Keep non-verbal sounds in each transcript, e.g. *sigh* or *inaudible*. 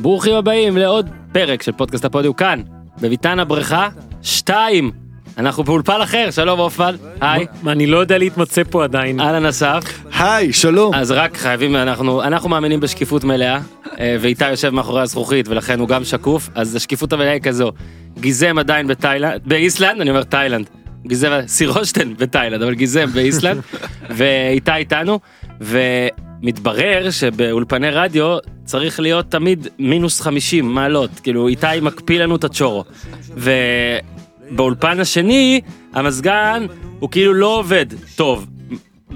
ברוכים הבאים לעוד פרק של פודקאסט הפודיו כאן, בביתן הבריכה 2. אנחנו באולפן אחר, שלום אופן, היי, אני לא יודע להתמצא פה עדיין. אהלן אסף. היי, שלום. אז רק חייבים, אנחנו, אנחנו מאמינים בשקיפות מלאה, אה, ואיתי יושב מאחורי הזכוכית ולכן הוא גם שקוף, אז השקיפות המלאה היא כזו, גיזם עדיין בתאילנד, באיסלנד, אני אומר תאילנד, גיזם, סירושטיין בתאילנד, אבל גיזם באיסלנד, *laughs* ואיתי איתנו, ומתברר שבאולפני רדיו צריך להיות תמיד מינוס 50 מעלות, כאילו איתי מקפיא לנו את הצ'ורו, ובאולפן השני המזגן הוא כאילו לא עובד טוב.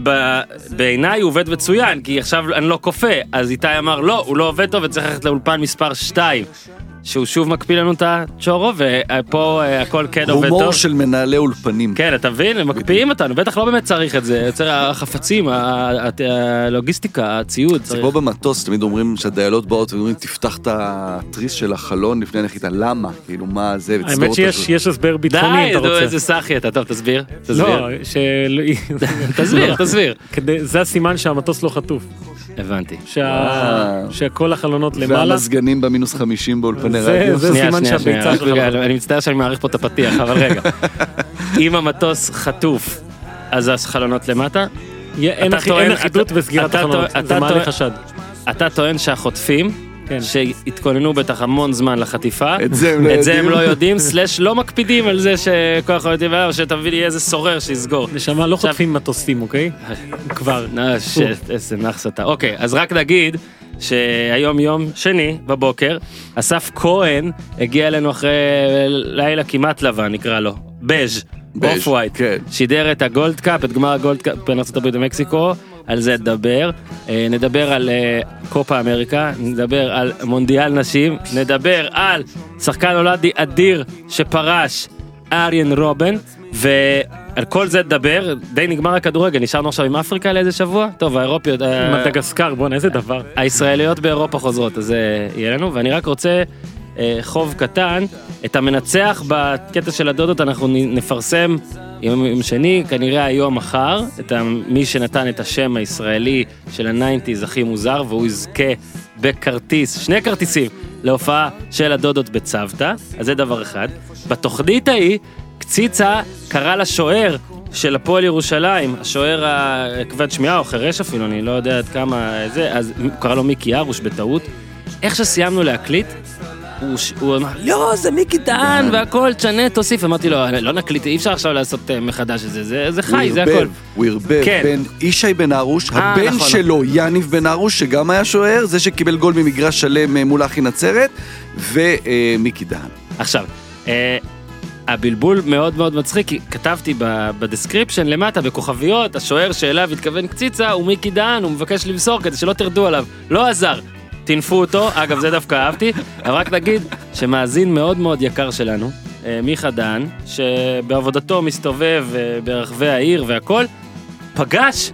ב- בעיניי הוא עובד מצוין כי עכשיו אני לא כופה. אז איתי אמר לא הוא לא עובד טוב וצריך ללכת לאולפן מספר 2 שהוא שוב מקפיא לנו את הצ'ורו ופה אה, הכל כן עובד הומור טוב. של מנהלי אולפנים. כן אתה מבין הם מקפיאים אותנו בטח לא באמת צריך את זה יוצר החפצים ה- ה- הלוגיסטיקה הציוד זה. כמו במטוס, תמיד אומרים שהדיילות באות ואומרים תפתח את התריס של החלון לפני הנחיתה, למה? כאילו מה זה, האמת שיש הסבר די ביטחוני אם אתה רוצה. איזה סאחי אתה טוב תסביר תסביר לא. *laughs* תסביר תסביר כדי- זה הסימן שהמטוס לא חטוף. הבנתי שה-. שכל החלונות למעלה. והמזגנים במינוס 50 באולפני זה- רדיו. זה סימן שהביצה שלך אני מצטער שאני מעריך פה את הפתיח, אבל רגע. *laughs* אם המטוס חטוף, אז החלונות למטה. אין אחידות אתה החלונות. זה מעלה חשד. אתה טוען שהחוטפים, כן. שהתכוננו בטח המון זמן לחטיפה, את זה הם לא את זה הם יודעים. לא יודעים, סלאש לא מקפידים על זה שכל אחד יודעים, או שתביא לי איזה סורר שיסגור. נשמה לא חוטפים מטוסים אוקיי? כבר. אה, איזה נאחס אתה. אוקיי, אז רק נגיד שהיום יום שני בבוקר, אסף כהן הגיע אלינו אחרי לילה כמעט לבן נקרא לו, בז', בז', off white. כן. שידר את הגולד קאפ, את גמר הגולד קאפ בין ארצות הברית ומקסיקו, על זה נדבר. אה, נדבר על אה, קופה אמריקה, נדבר על מונדיאל נשים, נדבר על שחקן הולנדי אדיר שפרש, אריין רובן, ועל כל זה נדבר, די נגמר הכדורגל, נשארנו עכשיו עם אפריקה לאיזה שבוע? טוב, האירופיות, אה, מדגסקר בואנה איזה דבר. הישראליות באירופה חוזרות, אז זה יהיה לנו, ואני רק רוצה חוב קטן, את המנצח בקטע של הדודות אנחנו נפרסם יום, שני, כנראה היום מחר, את מי שנתן את השם הישראלי של ה nineties הכי מוזר, והוא יזכה בכרטיס, שני כרטיסים, להופעה של הדודות בצוותא, אז זה דבר אחד. בתוכנית ההיא, קציצה קרא לשוער של הפועל ירושלים, השוער הכבד שמיעה או חירש אפילו, אני לא יודע עד כמה זה, אז הוא קרא לו מיקי ארוש בטעות. איך שסיימנו להקליט, הוא, הוא אמר, לא, זה מיקי דהן והכל, תשנה, תוסיף. אמרתי לו, לא נקליט, אי אפשר עכשיו לעשות אה, מחדש את זה, זה, זה חי, זה הכל. הוא ערבב כן. בין ישי בן ארוש, אה, הבן נכון. שלו יניב בן ארוש, שגם היה שוער, זה שקיבל גול ממגרש שלם אה, מול אחי נצרת, ומיקי דהן. עכשיו, אה, הבלבול מאוד מאוד מצחיק, כי כתבתי ב description למטה בכוכביות, השוער שאליו התכוון קציצה הוא מיקי דהן, הוא מבקש למסור כדי שלא תרדו עליו. לא עזר. טינפו אותו, אגב זה דווקא אהבתי, אבל רק נגיד שמאזין מאוד מאוד יקר שלנו, אה, מיכה דהן, שבעבודתו מסתובב אה, ברחבי העיר והכל, פגש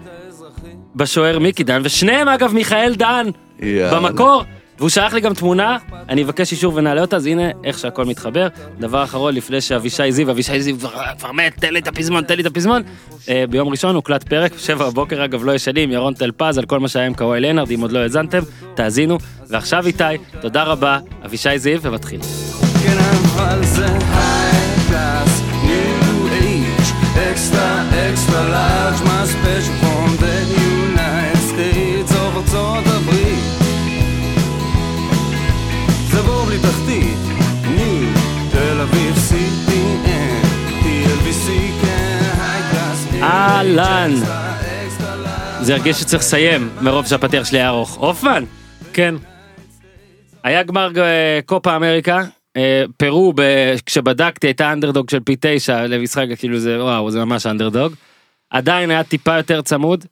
בשוער מיקי דהן, ושניהם אגב מיכאל דהן יאללה. במקור, והוא שלח לי גם תמונה, אני אבקש אישור ונעלה אותה, אז הנה איך שהכל מתחבר. דבר אחרון, לפני שאבישי זיו, אבישי זיו כבר, מת, תן לי את הפזמון, תן לי את הפזמון. אה, ביום ראשון הוקלט פרק, שבע בבוקר אגב לא ישנים, ירון טל פז על כל מה שהיה עם קוואי לנארד, אם עוד לא האזנתם, תאזינו. ועכשיו איתי, תודה רבה, אבישי זיו, ומתחיל. כן אבל זה class, new age, extra extra large, אהלן. זה הרגיש שצריך לסיים, מרוב שהפתיח שלי היה ארוך. הופמן, כן. היה גמר אה, קופה אמריקה, אה, פרו, כשבדקתי הייתה אנדרדוג של פי תשע למשחק, כאילו זה וואו זה ממש אנדרדוג. עדיין היה טיפה יותר צמוד,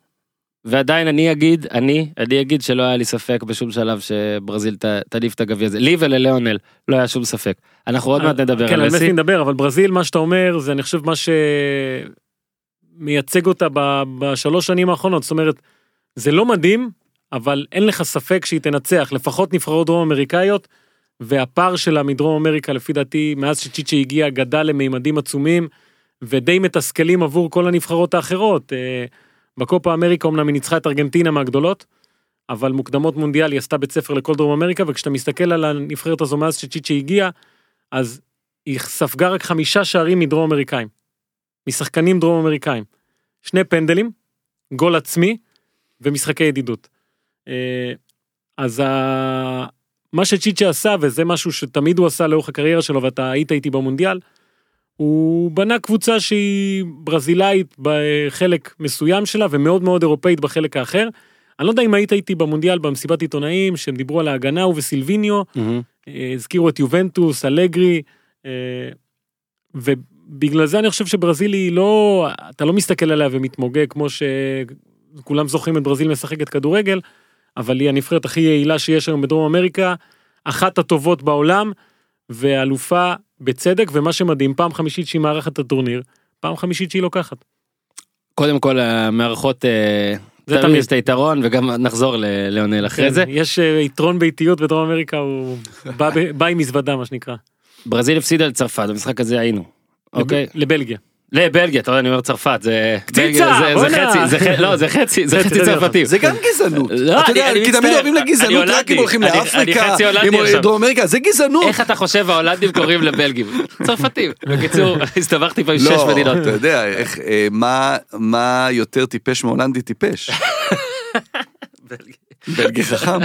ועדיין אני אגיד, אני, אני אגיד שלא היה לי ספק בשום שלב שברזיל ת- את הגביע הזה. לי ולליאונל לא היה שום ספק. אנחנו עוד מעט נדבר כן, על על מסי. מסי נדבר, אבל ברזיל, מה שאתה אומר, זה אני חושב מה שמייצג אותה בשלוש שנים האחרונות. זאת אומרת, זה לא מדהים, אבל אין לך ספק שהיא תנצח, לפחות נבחרות דרום אמריקאיות, והפער שלה מדרום אמריקה, לפי דעתי, מאז שצ'יצ'י הגיע, גדל למימדים עצומים, ודי מתסכלים עבור כל הנבחרות האחרות. אה, בקופה אמריקה אמנם היא ניצחה את ארגנטינה מהגדולות, אבל מוקדמות מונדיאל היא עשתה בית ספר לכל דרום אמריקה, וכשאתה מסתכל על הנבחרת הזו מאז שצ'יצ'י הגיע, אז היא ספגה רק חמישה שערים מדרום אמריקאים. משחקנים דרום אמריקאים. שני פנדלים, גול עצמי ומשחקי ידידות. אה, אז ה... מה שצ'יצ'ה עשה, וזה משהו שתמיד הוא עשה לאורך הקריירה שלו, ואתה היית איתי במונדיאל, הוא בנה קבוצה שהיא ברזילאית בחלק מסוים שלה, ומאוד מאוד אירופאית בחלק האחר. אני לא יודע אם היית איתי במונדיאל במסיבת עיתונאים, שהם דיברו על ההגנה, הוא וסילביניו, אה, הזכירו את יובנטוס, אלגרי, אה, ובגלל זה אני חושב שברזיל היא לא, אתה לא מסתכל עליה ומתמוגג כמו שכולם זוכרים את ברזיל משחקת כדורגל, אבל היא הנבחרת הכי יעילה שיש היום בדרום אמריקה, אחת הטובות בעולם, ואלופה בצדק, ומה שמדהים, פעם חמישית שהיא מארחת את הטורניר, פעם חמישית שהיא לוקחת. קודם כל המארחות אה, זה תמיד. יש את היתרון וגם נחזור לליונל אחרי כן, זה. יש אה, יתרון באיטיות בדרום אמריקה, הוא *laughs* בא עם מזוודה מה שנקרא. ברזיל הפסידה לצרפת במשחק הזה היינו. אוקיי. לב- לבלגיה. לבלגיה אתה יודע אני אומר צרפת זה קציצה, בלגיה, זה- זה. חצי זה לא זה חצי זה חצי, חצי, צרפתים. זה גם *laughs* גזענות. לא, אתה יודע, אני- אני כי תמיד מצטער. אוהבים לגזענות רק. אם הולכים לאפריקה, אם. דרום אמריקה, זה גזענות. איך אתה חושב ההולנדים קוראים לבלגים? *laughs* צרפתים. בקיצור *laughs* הסתבכתי פה עם שש לא, מדינות. אתה יודע, אה, מה- מה יותר טיפש מהולנדי טיפש? בלגי חכם.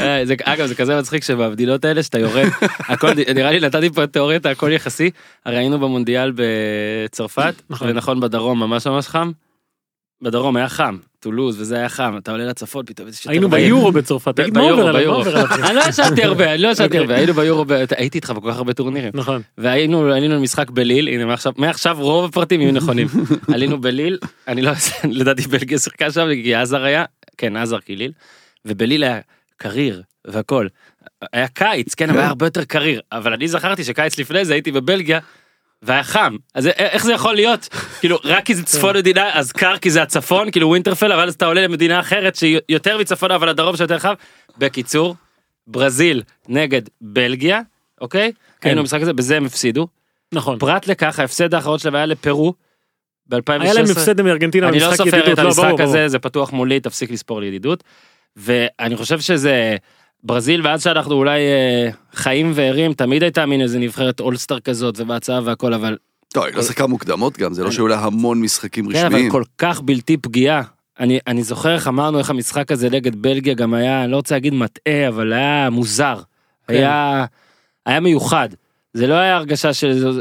אה, זה- אגב זה כזה מצחיק שבמדינות האלה שאתה יורד הכל נראה לי נתתי פה את תיאוריית הכל יחסי הרי היינו במונדיאל בצרפת נכון. ונכון בדרום ממש ממש חם. בדרום היה חם טולוז וזה היה חם אתה עולה לצפון פתאום יש יותר היינו. ביורו בצרפת, תגיד מה עובר עליי, מה. עובר עליי. *laughs* אני לא ישבתי הרבה אני לא ישבתי אוקיי. הרבה היינו ביורו הייתי איתך בכל כך הרבה טורנירים נכון. והיינו עלינו למשחק בליל הנה מעכשיו מעכשיו רוב הפרטים יהיו נכונים *laughs* עלינו בליל אני לא *laughs* לדעתי בלגיה שיחקה שם כי עזר היה כן עזר כליל ובליל היה קריר והכל היה קיץ כן אבל היה הרבה יותר קריר אבל אני זכרתי שקיץ לפני זה הייתי בבלגיה. והיה חם אז איך זה יכול להיות כאילו רק כי זה צפון מדינה אז קר כי זה הצפון כאילו ווינטרפל אבל אז אתה עולה למדינה אחרת שהיא יותר מצפון אבל הדרום שיותר חם. בקיצור ברזיל נגד בלגיה אוקיי כן. היינו במשחק הזה בזה הם הפסידו נכון. פרט לכך ההפסד האחרון שלהם היה לפרו. ב-2016. היה להם הפסד מארגנטינה אני לא סופר את לא, המשחק. הזה זה פתוח מולי תפסיק לספור לי ידידות. ואני חושב שזה ברזיל ואז שאנחנו אולי אה, חיים וערים תמיד הייתה מין איזה נבחרת אולסטאר כזאת ובהצעה והכל אבל לא, היא לא שיחקה מוקדמות גם, זה לא שהיו לה המון משחקים כן, אבל רשמיים. כל כך בלתי פגיעה. אני, אני זוכר איך אמרנו איך המשחק הזה נגד בלגיה גם היה, אני לא רוצה להגיד מטעה, אבל היה מוזר. כן. היה, היה מיוחד. זה לא היה הרגשה של...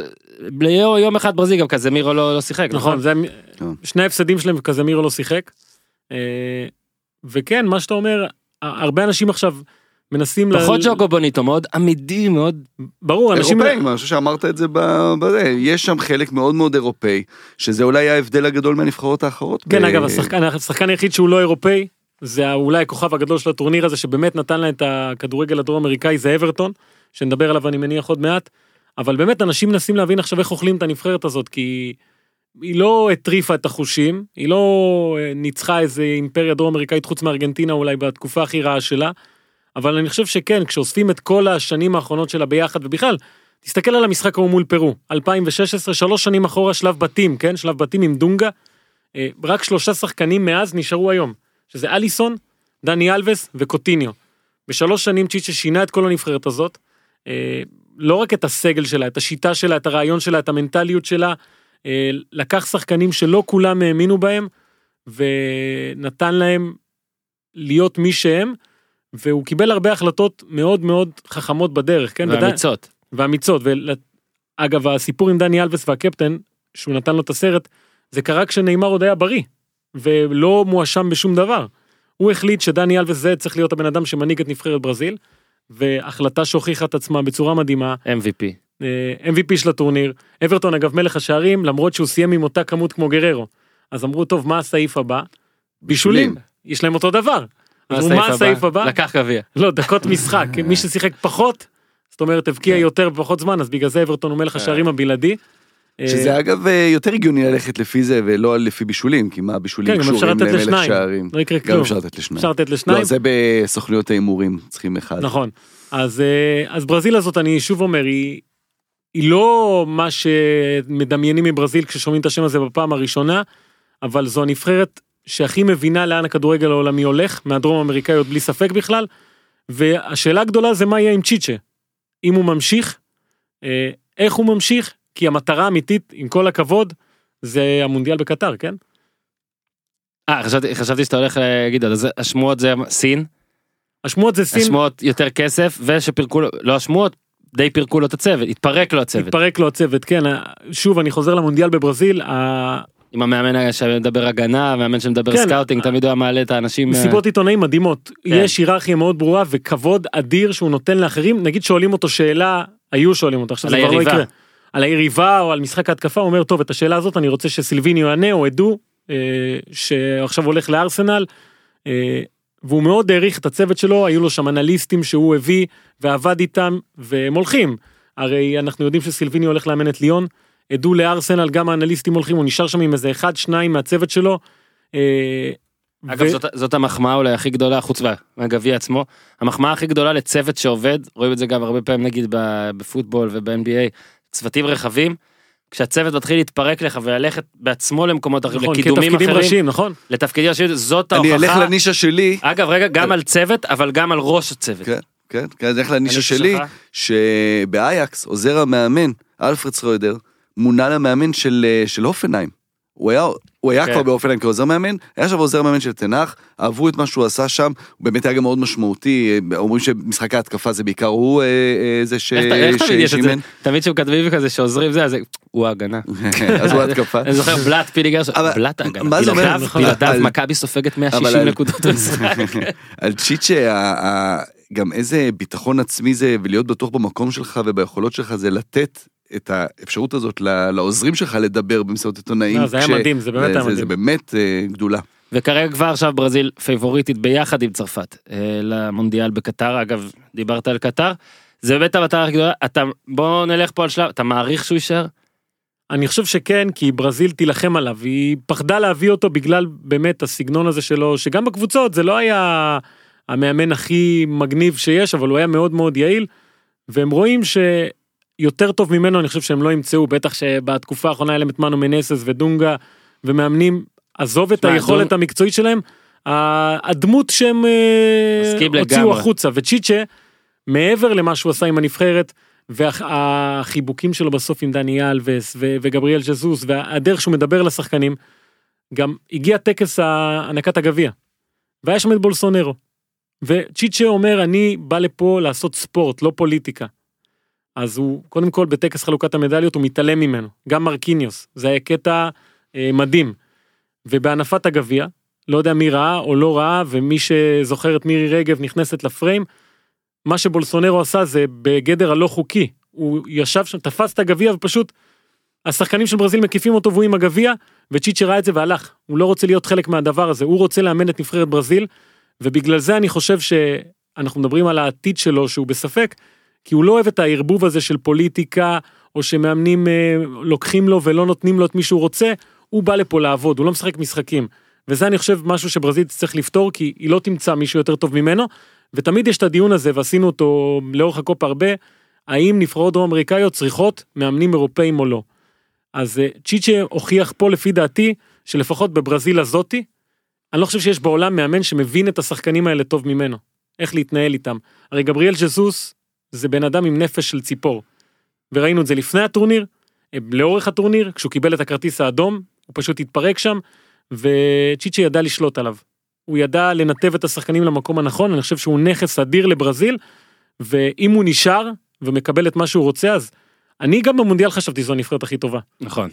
ליום יום אחד ברזיל גם כזה מירו לא, לא שיחק, נכון, נכון? זה כן. שני ההפסדים שלהם קזמירו לא שיחק. אה, וכן, מה שאתה אומר, הרבה אנשים עכשיו מנסים... ל- פחות ג'וקו בוניטו, מאוד עמידי, מאוד... ברור, אנשים... אירופאים, אני חושב שאמרת את זה ב- בזה, יש שם חלק מאוד מאוד אירופאי, שזה אולי ההבדל הגדול מהנבחרות האחרות. כן, ב- אגב, השחקן, השחקן היחיד שהוא לא אירופאי, זה אולי הכוכב הגדול של הטורניר הזה, שבאמת נתן לה את הכדורגל הדרום אמריקאי, זה אברטון, שנדבר עליו אני מניח עוד מעט, אבל באמת אנשים מנסים להבין עכשיו איך אוכלים את הנבחרת הזאת, כי היא לא הטריפה את החושים, היא לא אה, ניצחה איזה אימפריה דרום אמריקאית חוץ מארגנטינה אולי בתקופה הכי רעה שלה, אבל אני חושב שכן, כשאוספים את כל השנים האחרונות שלה ביחד, ובכלל, תסתכל על המשחק ההוא מול פרו, 2016, שלוש שנים אחורה, שלב בתים, כן? שלב בתים עם דונגה, אה, רק שלושה שחקנים מאז נשארו היום, שזה אליסון, דני אלווס וקוטיניו. בשלוש שנים צ'יצ'ה שינה את כל הנבחרת הזאת, אה, לא רק את הסגל שלה, את השיטה שלה, את הרעיון שלה, את המנטליות שלה, אה, לקח שחקנים שלא כולם האמינו בהם, ונתן להם להיות מי שהם, והוא קיבל הרבה החלטות מאוד מאוד חכמות בדרך, כן? ואמיצות. ואמיצות. ואגב, הסיפור עם דני אלווס והקפטן, שהוא נתן לו את הסרט, זה קרה כשנאמר עוד היה בריא, ולא מואשם בשום דבר. הוא החליט שדני אלווס זה צריך להיות הבן אדם שמנהיג את נבחרת ברזיל, והחלטה שהוכיחה את עצמה בצורה מדהימה, MVP. אה, MVP של הטורניר, אברטון אגב מלך השערים, למרות שהוא סיים עם אותה כמות כמו גררו. אז אמרו, טוב, מה הסעיף הבא? בישולים. יש להם אותו דבר. מה הסעיף הבא? לקח גביע. לא, דקות *laughs* משחק, מי ששיחק פחות, זאת אומרת הבקיע יותר בפחות זמן, אז בגלל זה אברטון הוא מלך השערים הבלעדי. אה, שזה אגב אה, יותר הגיוני ללכת לפי זה ולא לפי בישולים, כי מה בישולים כן, גם אפשר קשורים לתת למלך לשניים. שערים. לא יקרה גם כלום. אפשר לתת לשניים. אפשר לתת לשניים. לא, זה בסוכנויות ההימורים, צריכים אחד. נכון. אז, אה, אז ברזיל הזאת, אני שוב אומר, היא, היא לא מה שמדמיינים מברזיל כששומעים את השם הזה בפעם הראשונה, אבל זו הנבחרת שהכי מבינה לאן הכדורגל העולמי הולך, מהדרום האמריקאיות בלי ספק בכלל, והשאלה הגדולה זה מה יהיה עם צ'יצ'ה. אם הוא ממשיך, אה, איך הוא ממשיך, כי המטרה האמיתית, עם כל הכבוד, זה המונדיאל בקטר, כן? אה, חשבתי, חשבתי שאתה הולך להגיד, אז השמועות זה סין, השמועות זה סין, השמועות יותר כסף, ושפירקו לו, לא השמועות, די פירקו לו את הצוות, התפרק לו הצוות. התפרק לו הצוות, כן, שוב, אני חוזר למונדיאל בברזיל, עם המאמן שמדבר הגנה, המאמן שמדבר כן. scouting, תמיד הוא היה מעלה את האנשים. אה, מסיבות עיתונאים מדהימות, כן. יש היררכיה מאוד ברורה וכבוד אדיר שהוא נותן לאחרים, נגיד שואלים אותו שאלה, היו שואלים אותו, עכשיו זה כבר לא. יקרה, על היריבה או על משחק ההתקפה, הוא אומר טוב את השאלה הזאת אני רוצה שסילביניו יענה או עדו, אה, שעכשיו הולך לארסנל, אה, והוא מאוד העריך את הצוות שלו, היו לו שם אנליסטים שהוא הביא ועבד איתם והם הולכים, הרי אנחנו יודעים שסילביניו הולך לאמן את ליון, עדו לארסנל גם האנליסטים הולכים, הוא נשאר שם עם איזה אחד שניים מהצוות שלו. אה, אגב, ו- זאת, זאת המחמאה אולי הכי גדולה, חוץ מה- מהגביע עצמו, המחמאה הכי גדולה לצוות שעובד, רואים את זה גם הרבה פעמים נגיד ב- בפוטבול וב-NBA, צוותים רחבים, כשהצוות מתחיל להתפרק לך וללכת בעצמו למקומות אחרים, נכון, לקידומים אחרים, ראשיים, נכון? לתפקידים ראשיים, זאת אני אלך ההוכחה. לנישה שלי, אגב, רגע, גם על צוות, אבל גם על ראש הצוות. כן, כן, כן, אני אלך לנישה שלי? שבאייקס עוזר המאמן, אלפרד סרוידר, מונה למאמן של, אה, של הופנהיים. הוא היה, הוא היה כן. כבר בהופנהיים כעוזר מאמן, היה עכשיו עוזר מאמן של תנח, אהבו את מה שהוא עשה שם, הוא באמת היה גם מאוד משמעותי, אה, אומרים שמשחק ההתקפה זה בעיקר הוא אה, אה, זה ש- איך תמיד יש את זה? תמיד כשמכתבים כזה שעוזרים זה, אז הוא ההגנה. *laughs* אז הוא התקפה. אני זוכר בלאט פיליגר, בלאט ההגנה. מה זה אומר? בלעדיו, מכבי סופגת 160 אבל על- נקודות *laughs* במשחק. על צ'יצ'ה, גם איזה ביטחון עצמי זה, ולהיות בטוח במקום שלך וביכולות שלך, זה לתת את האפשרות הזאת לעוזרים שלך לדבר במסיבות עיתונאים. לא, זה היה כש- מדהים, זה באמת היה זה- זה מדהים. באמת אה, גדולה. וכרגע כבר עכשיו ברזיל פייבוריטית ביחד עם צרפת אה, למונדיאל בקטר אגב דיברת על קטר זה באמת המטרה הכי גדולה אתה בוא נלך פה על שלב אתה מעריך שהוא יישאר אני חושב שכן, כי ברזיל תילחם עליו, היא פחדה להביא אותו בגלל באמת הסגנון הזה שלו, שגם בקבוצות זה לא היה המאמן הכי מגניב שיש, אבל הוא היה מאוד מאוד יעיל, והם רואים שיותר טוב ממנו אני חושב שהם לא ימצאו, בטח שבתקופה האחרונה היה להם את מנו מנסס ודונגה, ומאמנים, עזוב את היכולת המקצועית שלהם, הדמות שהם אה, הוציאו לגמרי. החוצה, וצ'יצ'ה, מעבר למה שהוא עשה עם הנבחרת, והחיבוקים שלו בסוף עם דני אלווס וגבריאל ז'זוס והדרך שהוא מדבר לשחקנים, גם הגיע טקס הענקת הגביע. והיה שם את בולסונרו. וצ'יצ'ה אומר אני בא לפה לעשות ספורט לא פוליטיקה. אז הוא קודם כל בטקס חלוקת המדליות הוא מתעלם ממנו גם מרקיניוס זה היה קטע אה, מדהים. ובהנפת הגביע לא יודע מי ראה או לא ראה ומי שזוכר את מירי רגב נכנסת לפריים. מה שבולסונרו עשה זה בגדר הלא חוקי הוא ישב שם תפס את הגביע ופשוט השחקנים של ברזיל מקיפים אותו והוא עם הגביע וצ'יצ'ה ראה את זה והלך הוא לא רוצה להיות חלק מהדבר הזה הוא רוצה לאמן את נבחרת ברזיל ובגלל זה אני חושב שאנחנו מדברים על העתיד שלו שהוא בספק כי הוא לא אוהב את הערבוב הזה של פוליטיקה או שמאמנים אה, לוקחים לו ולא נותנים לו את מי שהוא רוצה הוא בא לפה לעבוד הוא לא משחק משחקים. וזה אני חושב משהו שברזיל צריך לפתור כי היא לא תמצא מישהו יותר טוב ממנו. ותמיד יש את הדיון הזה ועשינו אותו לאורך הקופ הרבה האם נבחרות דרום אמריקאיות צריכות מאמנים אירופאים או לא. אז אה, צ'יצ'ה הוכיח פה לפי דעתי שלפחות בברזיל הזאתי אני לא חושב שיש בעולם מאמן שמבין את השחקנים האלה טוב ממנו. איך להתנהל איתם. הרי גבריאל ז'זוס זה בן אדם עם נפש של ציפור. וראינו את זה לפני הטורניר אה, לאורך הטורניר כשהוא קיבל את הכרטיס האדום הוא פשוט התפרק שם וצ'יצ'ה ידע לשלוט עליו. הוא ידע לנתב את השחקנים למקום הנכון אני חושב שהוא נכס אדיר לברזיל ואם הוא נשאר ומקבל את מה שהוא רוצה אז אני גם במונדיאל חשבתי זו הנבחרת הכי טובה נכון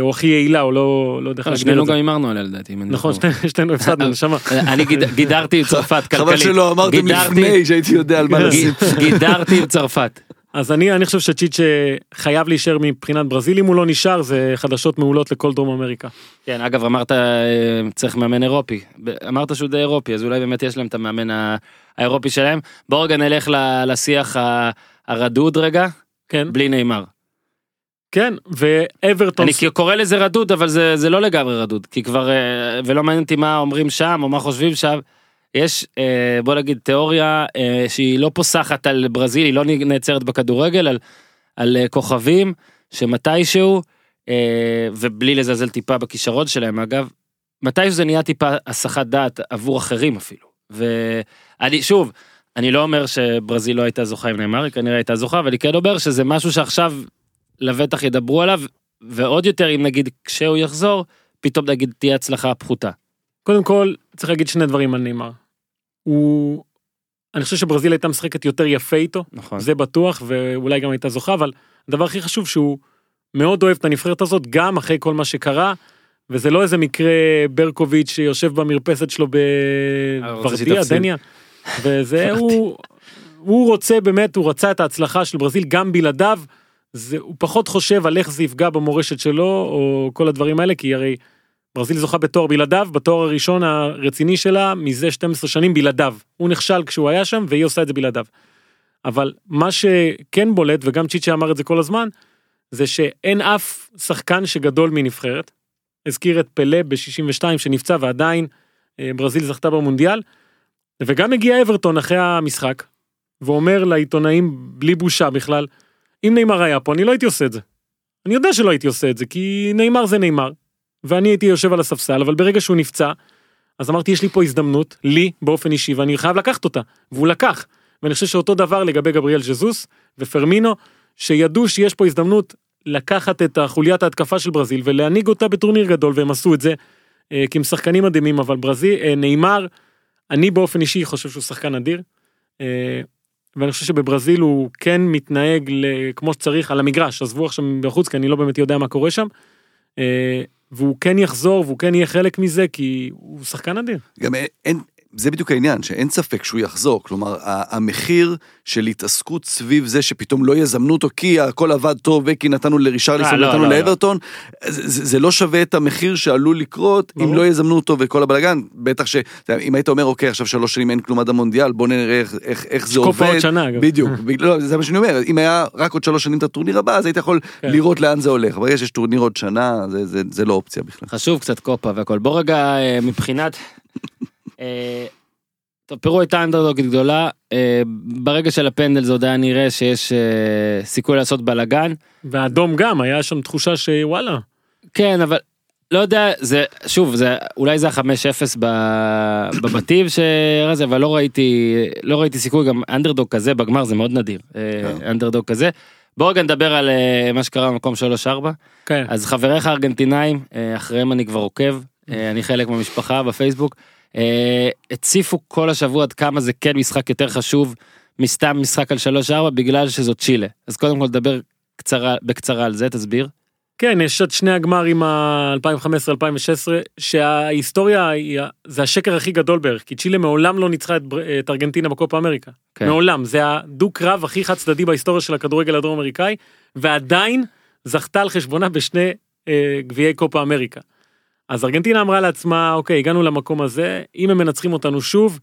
או הכי יעילה או לא לא יודע איך להגדיר שנינו את זה. גם הימרנו עליה לדעתי אני נכון שתינו הפסדנו נשמה. אני גיד- גידרתי עם צרפת כלכלית חבל שלא אמרתם לפני שהייתי יודע על מה. לשים. גידרתי עם צרפת אז אני אני חושב שצ'יצ'ה חייב להישאר מבחינת ברזיל אם הוא לא נשאר זה חדשות מעולות לכל דרום אמריקה. כן אגב אמרת אה, צריך מאמן אירופי אמרת שהוא די אירופי אז אולי באמת יש להם את המאמן האירופי שלהם בוא רגע נלך ל- לשיח ה- הרדוד רגע כן בלי נאמר. כן ואברטון אני קורא לזה רדוד אבל זה זה לא לגמרי רדוד כי כבר אה, ולא מעניין אותי מה אומרים שם או מה חושבים שם. יש אה, בוא נגיד תיאוריה אה, שהיא לא פוסחת על ברזיל היא לא נעצרת בכדורגל על, על כוכבים שמתישהו ובלי לזלזל טיפה בכישרון שלהם אגב מתי שזה נהיה טיפה הסחת דעת עבור אחרים אפילו. ואני, שוב, אני לא אומר שברזיל לא הייתה זוכה עם נאמר, היא כנראה הייתה זוכה, אבל אני כן אומר שזה משהו שעכשיו לבטח ידברו עליו, ועוד יותר אם נגיד כשהוא יחזור, פתאום נגיד תהיה הצלחה פחותה. קודם כל, צריך להגיד שני דברים על נאמר. הוא... אני חושב שברזיל הייתה משחקת יותר יפה איתו, נכון. זה בטוח, ואולי גם הייתה זוכה, אבל הדבר הכי חשוב שהוא מאוד אוהב את הנבחרת הזאת, גם אחרי כל מה שקרה, וזה לא איזה מקרה ברקוביץ' שיושב במרפסת שלו בוורדיה, שתפסיד. דניה, וזה *laughs* הוא, הוא רוצה באמת, הוא רצה את ההצלחה של ברזיל גם בלעדיו, זה, הוא פחות חושב על איך זה יפגע במורשת שלו, או כל הדברים האלה, כי הרי ברזיל זוכה בתואר בלעדיו, בתואר הראשון הרציני שלה מזה 12 שנים בלעדיו. הוא נכשל כשהוא היה שם והיא עושה את זה בלעדיו. אבל מה שכן בולט, וגם צ'יצ'ה אמר את זה כל הזמן, זה שאין אף שחקן שגדול מנבחרת. הזכיר את פלה ב-62 שנפצע ועדיין אה, ברזיל זכתה במונדיאל. וגם הגיע אברטון אחרי המשחק, ואומר לעיתונאים בלי בושה בכלל, אם נאמר היה פה אני לא הייתי עושה את זה. אני יודע שלא הייתי עושה את זה, כי נאמר זה נאמר. ואני הייתי יושב על הספסל, אבל ברגע שהוא נפצע, אז אמרתי יש לי פה הזדמנות, לי באופן אישי, ואני חייב לקחת אותה, והוא לקח. ואני חושב שאותו דבר לגבי גבריאל ז'זוס ופרמינו, שידעו שיש פה הזדמנות לקחת את החוליית ההתקפה של ברזיל ולהנהיג אותה בטורניר גדול, והם עשו את זה, אה, כי הם שחקנים מדהימים, אבל ברזיל, אה, נאמר, אני באופן אישי חושב שהוא שחקן אדיר. ואני חושב שבברזיל הוא כן מתנהג כמו שצריך על המגרש, עזבו עכשיו בחוץ, כי אני לא באמת יודע מה קורה שם. אה, והוא כן יחזור והוא כן יהיה חלק מזה, כי הוא שחקן אדיר. גם אין, זה בדיוק העניין, שאין ספק שהוא יחזור. כלומר, המחיר של התעסקות סביב זה שפתאום לא יזמנו אותו כי הכל עבד טוב וכי נתנו לרישרליסון אה, לא, ונתנו לא, לא. לאברטון, זה, זה זה לא שווה את המחיר שעלול לקרות אם ברור. לא יזמנו אותו וכל הבלאגן. בטח ש... אם היית אומר, אוקיי, עכשיו שלוש שנים אין כלום עד המונדיאל, בוא נראה איך, איך, איך זה עובד. עוד שנה, אגב. בדיוק, *laughs* לא, זה מה שאני אומר, אם היה רק עוד שלוש שנים את הטורניר הבא, אז היית יכול כן. לראות לאן זה הולך. ברגע שיש טורניר עוד שנה, זה, זה, זה לא אופציה בכלל. חשוב קצת קופה והכל. בוא רגע אה, מבחינת... אה, טוב, פרו הייתה אנדרדוגית גדולה, אה, ברגע של הפנדל זה עוד היה נראה שיש אה, סיכוי לעשות בלאגן. והאדום גם, היה שם תחושה שוואלה. כן, אבל לא יודע, זה, שוב, זה, אולי זה ה-5-0 ב- בבתים שזה, אבל לא ראיתי, לא ראיתי סיכוי, גם אנדרדוג כזה בגמר זה מאוד נדיר, אנדרדוג כזה. בוא רגע נדבר על מה שקרה במקום 3-4. כן. אז חבריך הארגנטינאים, אחריהם אני כבר עוקב, אני חלק מהמשפחה בפייסבוק, הציפו כל השבוע עד כמה זה כן משחק יותר חשוב מסתם משחק על 3-4 בגלל שזאת צ'ילה. אז קודם כל נדבר קצרה, בקצרה על זה, תסביר. כן, יש את שני הגמרים ה-2015-2016, שההיסטוריה היא, זה השקר הכי גדול בערך, כי צ'ילה מעולם לא ניצחה את, את ארגנטינה בקופה אמריקה. כן. מעולם, זה הדו-קרב הכי חד צדדי בהיסטוריה של הכדורגל הדרום אמריקאי, ועדיין זכתה על חשבונה בשני אה, גביעי קופה אמריקה. אז ארגנטינה אמרה לעצמה, אוקיי, הגענו למקום הזה, אם הם מנצחים אותנו שוב,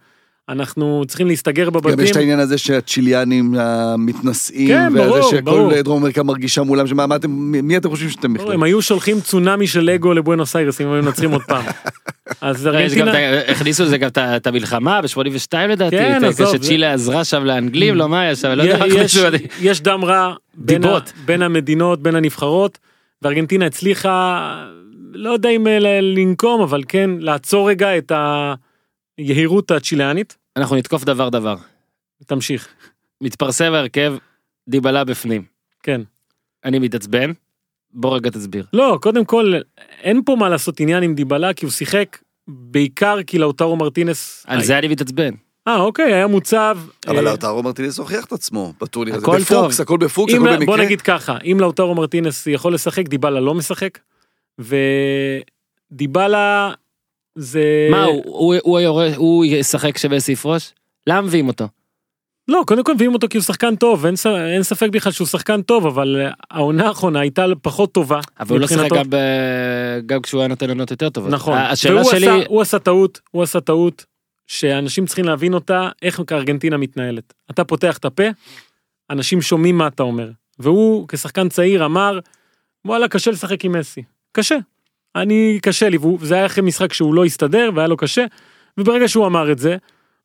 אנחנו צריכים להסתגר בבתים. גם יש את העניין הזה שהצ'יליאנים המתנשאים, כן, וזה ברור, שכל ברור. דרום אמריקה מרגישה מולם, שמה מה אתם, מי אתם חושבים שאתם בכלל? הם היו שולחים צונאמי של לגו לבואנוס איירס אם הם היו מנצחים עוד פעם. *laughs* אז ארגנטינה, הכניסו לזה גם את המלחמה ב-82 לדעתי, כן, עזוב, כשצ'ילה עזרה שם לאנגלים, לא מה היה שם, לא יודע יש, דם רע. בין המדינות, בין הנבחרות, וארגנטינה הצליחה, לא יודע אם אה, לנקום, אבל כן לעצור רגע את היהירות הצ'יליאנית. אנחנו נתקוף דבר דבר. תמשיך, מתפרסם ההרכב, דיבלה בפנים. כן. אני מתעצבן, בוא רגע תסביר. לא, קודם כל, אין פה מה לעשות עניין עם דיבלה, כי הוא שיחק בעיקר כי לאוטרו מרטינס... על זה אני מתעצבן. אה, אוקיי, היה מוצב. אבל אה, לאוטרו מרטינס הוכיח את עצמו בטורניר הזה. הכל בפוקס, טוב. הכל בפוקס, אם, הכל בוא במקרה. נגיד ככה, אם לאוטרו מרטינס יכול לשחק, דיבלה לא משחק, ודיבלה זה... מה, הוא- הוא- הוא היורש- הוא ישחק שווה סעיף ראש? למה מביאים אותו? לא, קודם כל מביאים אותו כי הוא שחקן טוב, אין, אין ספק בכלל שהוא שחקן טוב, אבל אה, העונה האחרונה הייתה פחות טובה. אבל הוא לא שיחק. גם ב- גם כשהוא היה נותן עונות יותר טובות. נכון. השאלה והוא שלי, עשה, הוא עשה טעות, הוא עשה טעות, שאנשים צריכים להבין אותה, איך ארגנטינה מתנהלת. אתה פותח את הפה, אנשים שומעים מה אתה אומר. והוא כשחקן צעיר אמר, וואלה, קשה לשחק עם מסי. קשה. אני, קשה לי, וזה היה אחרי משחק שהוא לא הסתדר והיה לו קשה, וברגע שהוא אמר את זה,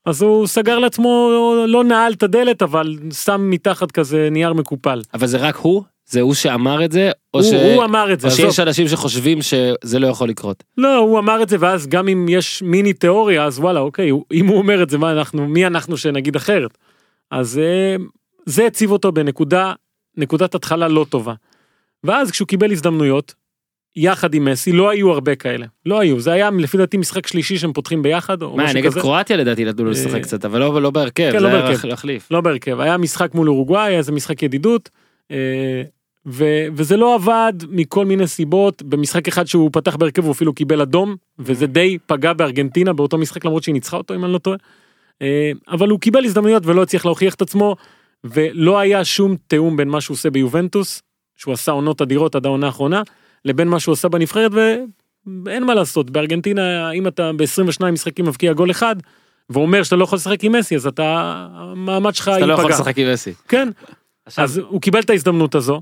אז הוא סגר לעצמו, לא נעל את הדלת, אבל שם מתחת כזה נייר מקופל. אבל זה רק הוא? זה הוא שאמר את זה, או, הוא, ש... הוא אמר את זה, או עזוב. שיש אנשים שחושבים שזה לא יכול לקרות. לא, הוא אמר את זה, ואז גם אם יש מיני תיאוריה, אז וואלה, אוקיי, אם הוא אומר את זה, מה אנחנו, מי אנחנו שנגיד אחרת? אז אה, זה הציב אותו בנקודה, נקודת התחלה לא טובה. ואז כשהוא קיבל הזדמנויות, יחד עם מסי, לא היו הרבה כאלה. לא היו, זה היה לפי דעתי משחק שלישי שהם פותחים ביחד, או מה, משהו נגד כזה. קרואטיה לדעתי נתנו לו לשחק אה, קצת, אבל לא לא בהרכב, כן, זה לא היה בהרכב. להחליף. לא בהרכב, היה משחק מול אורוגוואי, היה איזה משחק ידידות, אה, ו- וזה לא עבד מכל מיני סיבות, במשחק אחד שהוא פתח בהרכב הוא אפילו קיבל אדום, וזה די פגע בארגנטינה באותו משחק למרות שהיא ניצחה אותו אם אני לא טועה. אה, אבל הוא קיבל הזדמנויות ולא הצליח להוכיח את עצמו, ולא היה שום תיאום בין מה שהוא עושה ביובנטוס, שהוא עשה עונות אדירות עד העונה האחרונה, לבין מה שהוא עשה בנבחרת, ואין מה לעשות, בארגנטינה אם אתה ב-22 משחקים מבקיע גול אחד, ואומר שאתה לא יכול לשחק עם מסי, אז אתה, המעמד שלך אז אתה לא יכול ייפגע. לשחק עם מסי. כן, עכשיו, אז הוא קיבל את ההזדמנות הזו,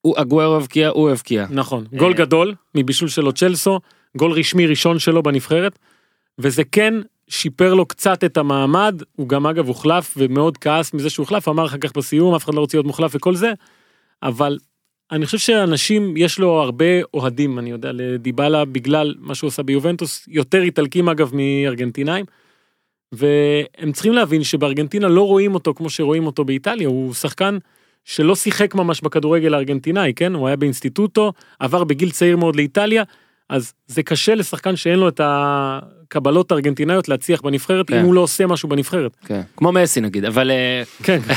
הוא הגוורו הבקיע, הוא הבקיע. נכון, גול אה. גדול מבישול שלו צ'לסו, גול רשמי ראשון שלו בנבחרת, וזה כן שיפר לו קצת את המעמד, הוא גם אגב הוחלף ומאוד כעס מזה שהוא הוחלף, אמר אחר כך בסיום, אף אחד לא רוצה להיות מוחלף וכל זה, אבל אני חושב שאנשים, יש לו הרבה אוהדים, אני יודע, לדיבלה בגלל מה שהוא עשה ביובנטוס, יותר איטלקים אגב מארגנטינאים, והם צריכים להבין שבארגנטינה לא רואים אותו כמו שרואים אותו באיטליה, הוא שחקן שלא שיחק ממש בכדורגל הארגנטינאי, כן? הוא היה באינסטיטוטו, עבר בגיל צעיר מאוד לאיטליה, אז זה קשה לשחקן שאין לו את הקבלות הארגנטינאיות להצליח בנבחרת, כן. אם הוא לא עושה משהו בנבחרת. כן. כמו מסי נגיד, אבל... אה, כן, *laughs*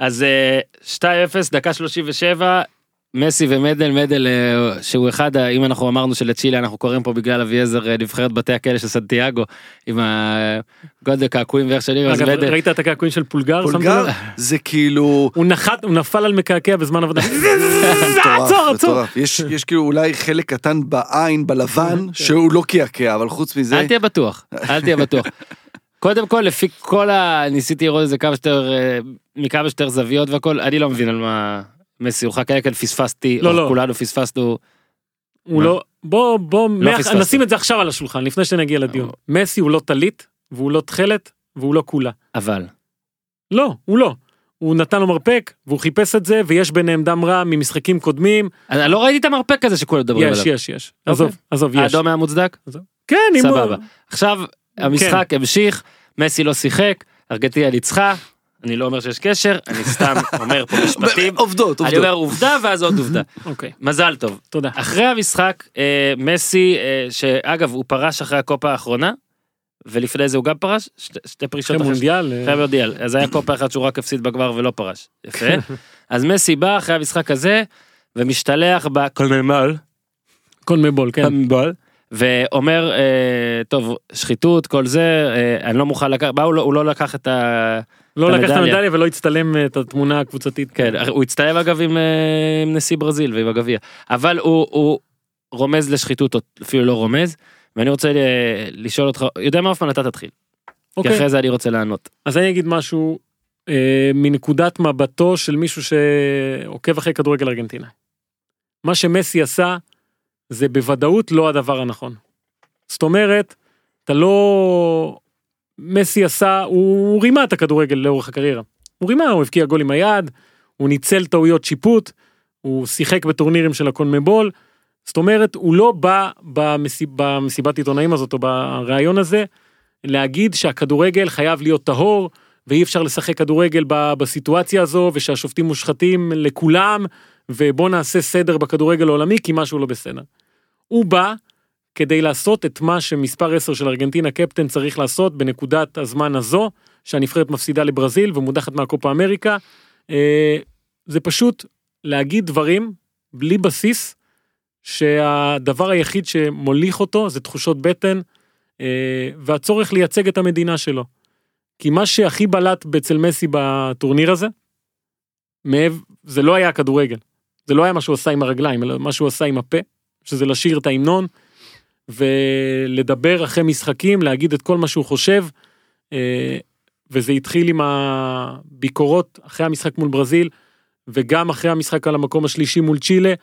אז אה, 2-0, דקה 37, מסי ומדל, מדל אה, שהוא אחד, אם אנחנו אמרנו שלצ'ילה אנחנו קוראים פה בגלל אביעזר אה, נבחרת בתי הכלא של סנטיאגו, עם הגודל קעקועים ואיך שאני, אז אגב, מדל, ראית את הקעקועים של פולגר? פולגר? זה כאילו הוא נחת, הוא נפל על מקעקע בזמן עבודה. *laughs* מטורף, עצור, עצור. יש יש כאילו אולי חלק קטן בעין בלבן כן. שהוא לא קעקע אבל חוץ מזה אל תהיה בטוח, אל תהיה בטוח. *laughs* קודם כל לפי כל ה... ניסיתי לראות את זה כמה שיותר, אה, מכמה שיותר זוויות והכל, אני לא מבין על מה מסי הוא חכה כאן פספסתי, לא, לא. כולנו פספסנו, הוא? לא, בוא, בוא, מח- פספסת. נשים את זה עכשיו על השולחן, לפני שנגיע לדיון. מסי הוא לא טלית, והוא לא תכלת, והוא לא כולה. אבל. לא, הוא לא. הוא נתן לו מרפק, והוא חיפש את זה, ויש ביניהם דם רע ממשחקים קודמים. אני לא ראיתי את המרפק הזה שכולם מדברים יש, עליו. יש, יש. עזוב, עזוב, יש. האדום היה מוצדק? כן, אם הוא... סבבה. עכשיו המשחק המשיך, מסי לא שיחק, ארגנטינה ניצחה, אני לא אומר שיש קשר, אני סתם *laughs* אומר פה משפטים. עובדות אני עובדות. אומר עובדה ואז עוד עובדה. אוקיי, מזל טוב. תודה. אחרי המשחק, אה, מסי, אה, שאגב הוא פרש אחרי הקופה האחרונה, ולפני זה הוא גם פרש, שתי, שתי פרישות אחרי מונדיאל. אה, אחרי מונדיאל, אז היה קופה אחת שהוא רק הפסיד בגמר ולא פרש. יפה. *laughs* אז מסי בא אחרי המשחק הזה, ומשתלח בקולמל, קונמבול, כן. קולמבול, ואומר, אה, טוב, שחיתות, כל זה, אה, אני לא מוכן לקחת, הוא לא- הוא לא לקח את ה... לא לקח את המדליה. ולא הצטלם אה, את התמונה הקבוצתית. כן, הוא הצטלם אגב עם, אה, עם נשיא ברזיל ועם הגביע, אבל הוא, הוא רומז לשחיתות, אפילו לא רומז, ואני רוצה אה, לשאול אותך, יודע מה אופן אתה תתחיל, כי אוקיי. אחרי זה אני רוצה לענות. אז אני אגיד משהו אה, מנקודת מבטו של מישהו שעוקב אחרי כדורגל ארגנטינה. מה שמסי עשה זה בוודאות לא הדבר הנכון. זאת אומרת, אתה לא... מסי עשה, הוא רימה את הכדורגל לאורך הקריירה. הוא רימה, הוא הבקיע גול עם היד, הוא ניצל טעויות שיפוט, הוא שיחק בטורנירים של הקונמבול. זאת אומרת, הוא לא בא במסיב, במסיבת עיתונאים הזאת או בריאיון הזה להגיד שהכדורגל חייב להיות טהור ואי אפשר לשחק כדורגל בסיטואציה הזו ושהשופטים מושחתים לכולם ובוא נעשה סדר בכדורגל העולמי כי משהו לא בסדר. הוא בא כדי לעשות את מה שמספר 10 של ארגנטינה קפטן צריך לעשות בנקודת הזמן הזו שהנבחרת מפסידה לברזיל ומודחת מהקופה אמריקה. אה, זה פשוט להגיד דברים בלי בסיס שהדבר היחיד שמוליך אותו זה תחושות בטן אה, והצורך לייצג את המדינה שלו. כי מה שהכי בלט אצל מסי בטורניר הזה, זה לא היה הכדורגל. זה לא היה מה שהוא עשה עם הרגליים, אלא מה שהוא עשה עם הפה, שזה לשיר את ההמנון, ולדבר אחרי משחקים, להגיד את כל מה שהוא חושב, אה, וזה התחיל עם הביקורות אחרי המשחק מול ברזיל, וגם אחרי המשחק על המקום השלישי מול צ'ילה,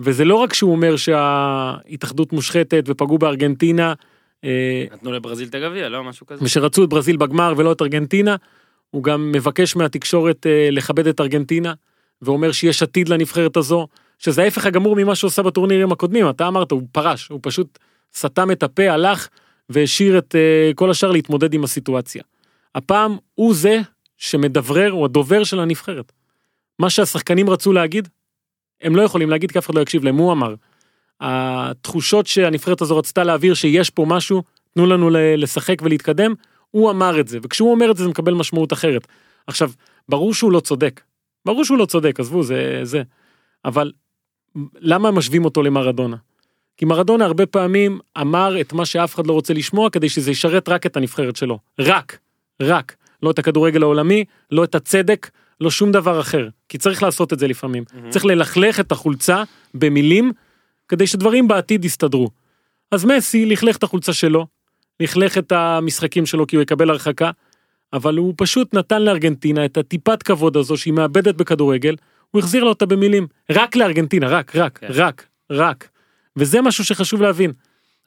וזה לא רק שהוא אומר שההתאחדות מושחתת ופגעו בארגנטינה, אה, נתנו לברזיל את הגביע, לא משהו כזה? ושרצו את ברזיל בגמר ולא את ארגנטינה, הוא גם מבקש מהתקשורת אה, לכבד את ארגנטינה, ואומר שיש עתיד לנבחרת הזו, שזה ההפך הגמור ממה שהוא עשה בטורנירים הקודמים, אתה אמרת, הוא פרש, הוא פשוט סתם את הפה, הלך והשאיר את uh, כל השאר להתמודד עם הסיטואציה. הפעם הוא זה שמדברר, הוא הדובר של הנבחרת. מה שהשחקנים רצו להגיד, הם לא יכולים להגיד כי אף אחד לא יקשיב להם, הוא אמר. התחושות שהנבחרת הזו רצתה להעביר שיש פה משהו, תנו לנו לשחק ולהתקדם, הוא אמר את זה, וכשהוא אומר את זה זה מקבל משמעות אחרת. עכשיו, ברור שהוא לא צודק. ברור שהוא לא צודק, עזבו, זה זה. אבל למה משווים אותו למרדונה? כי מרדונה הרבה פעמים אמר את מה שאף אחד לא רוצה לשמוע כדי שזה ישרת רק את הנבחרת שלו. רק, רק. לא את הכדורגל העולמי, לא את הצדק, לא שום דבר אחר. כי צריך לעשות את זה לפעמים. Mm-hmm. צריך ללכלך את החולצה במילים כדי שדברים בעתיד יסתדרו. אז מסי לכלך את החולצה שלו, לכלך את המשחקים שלו כי הוא יקבל הרחקה, אבל הוא פשוט נתן לארגנטינה את הטיפת כבוד הזו שהיא מאבדת בכדורגל, הוא החזיר לה אותה במילים. רק לארגנטינה, רק, רק, כן. רק, רק. וזה משהו שחשוב להבין.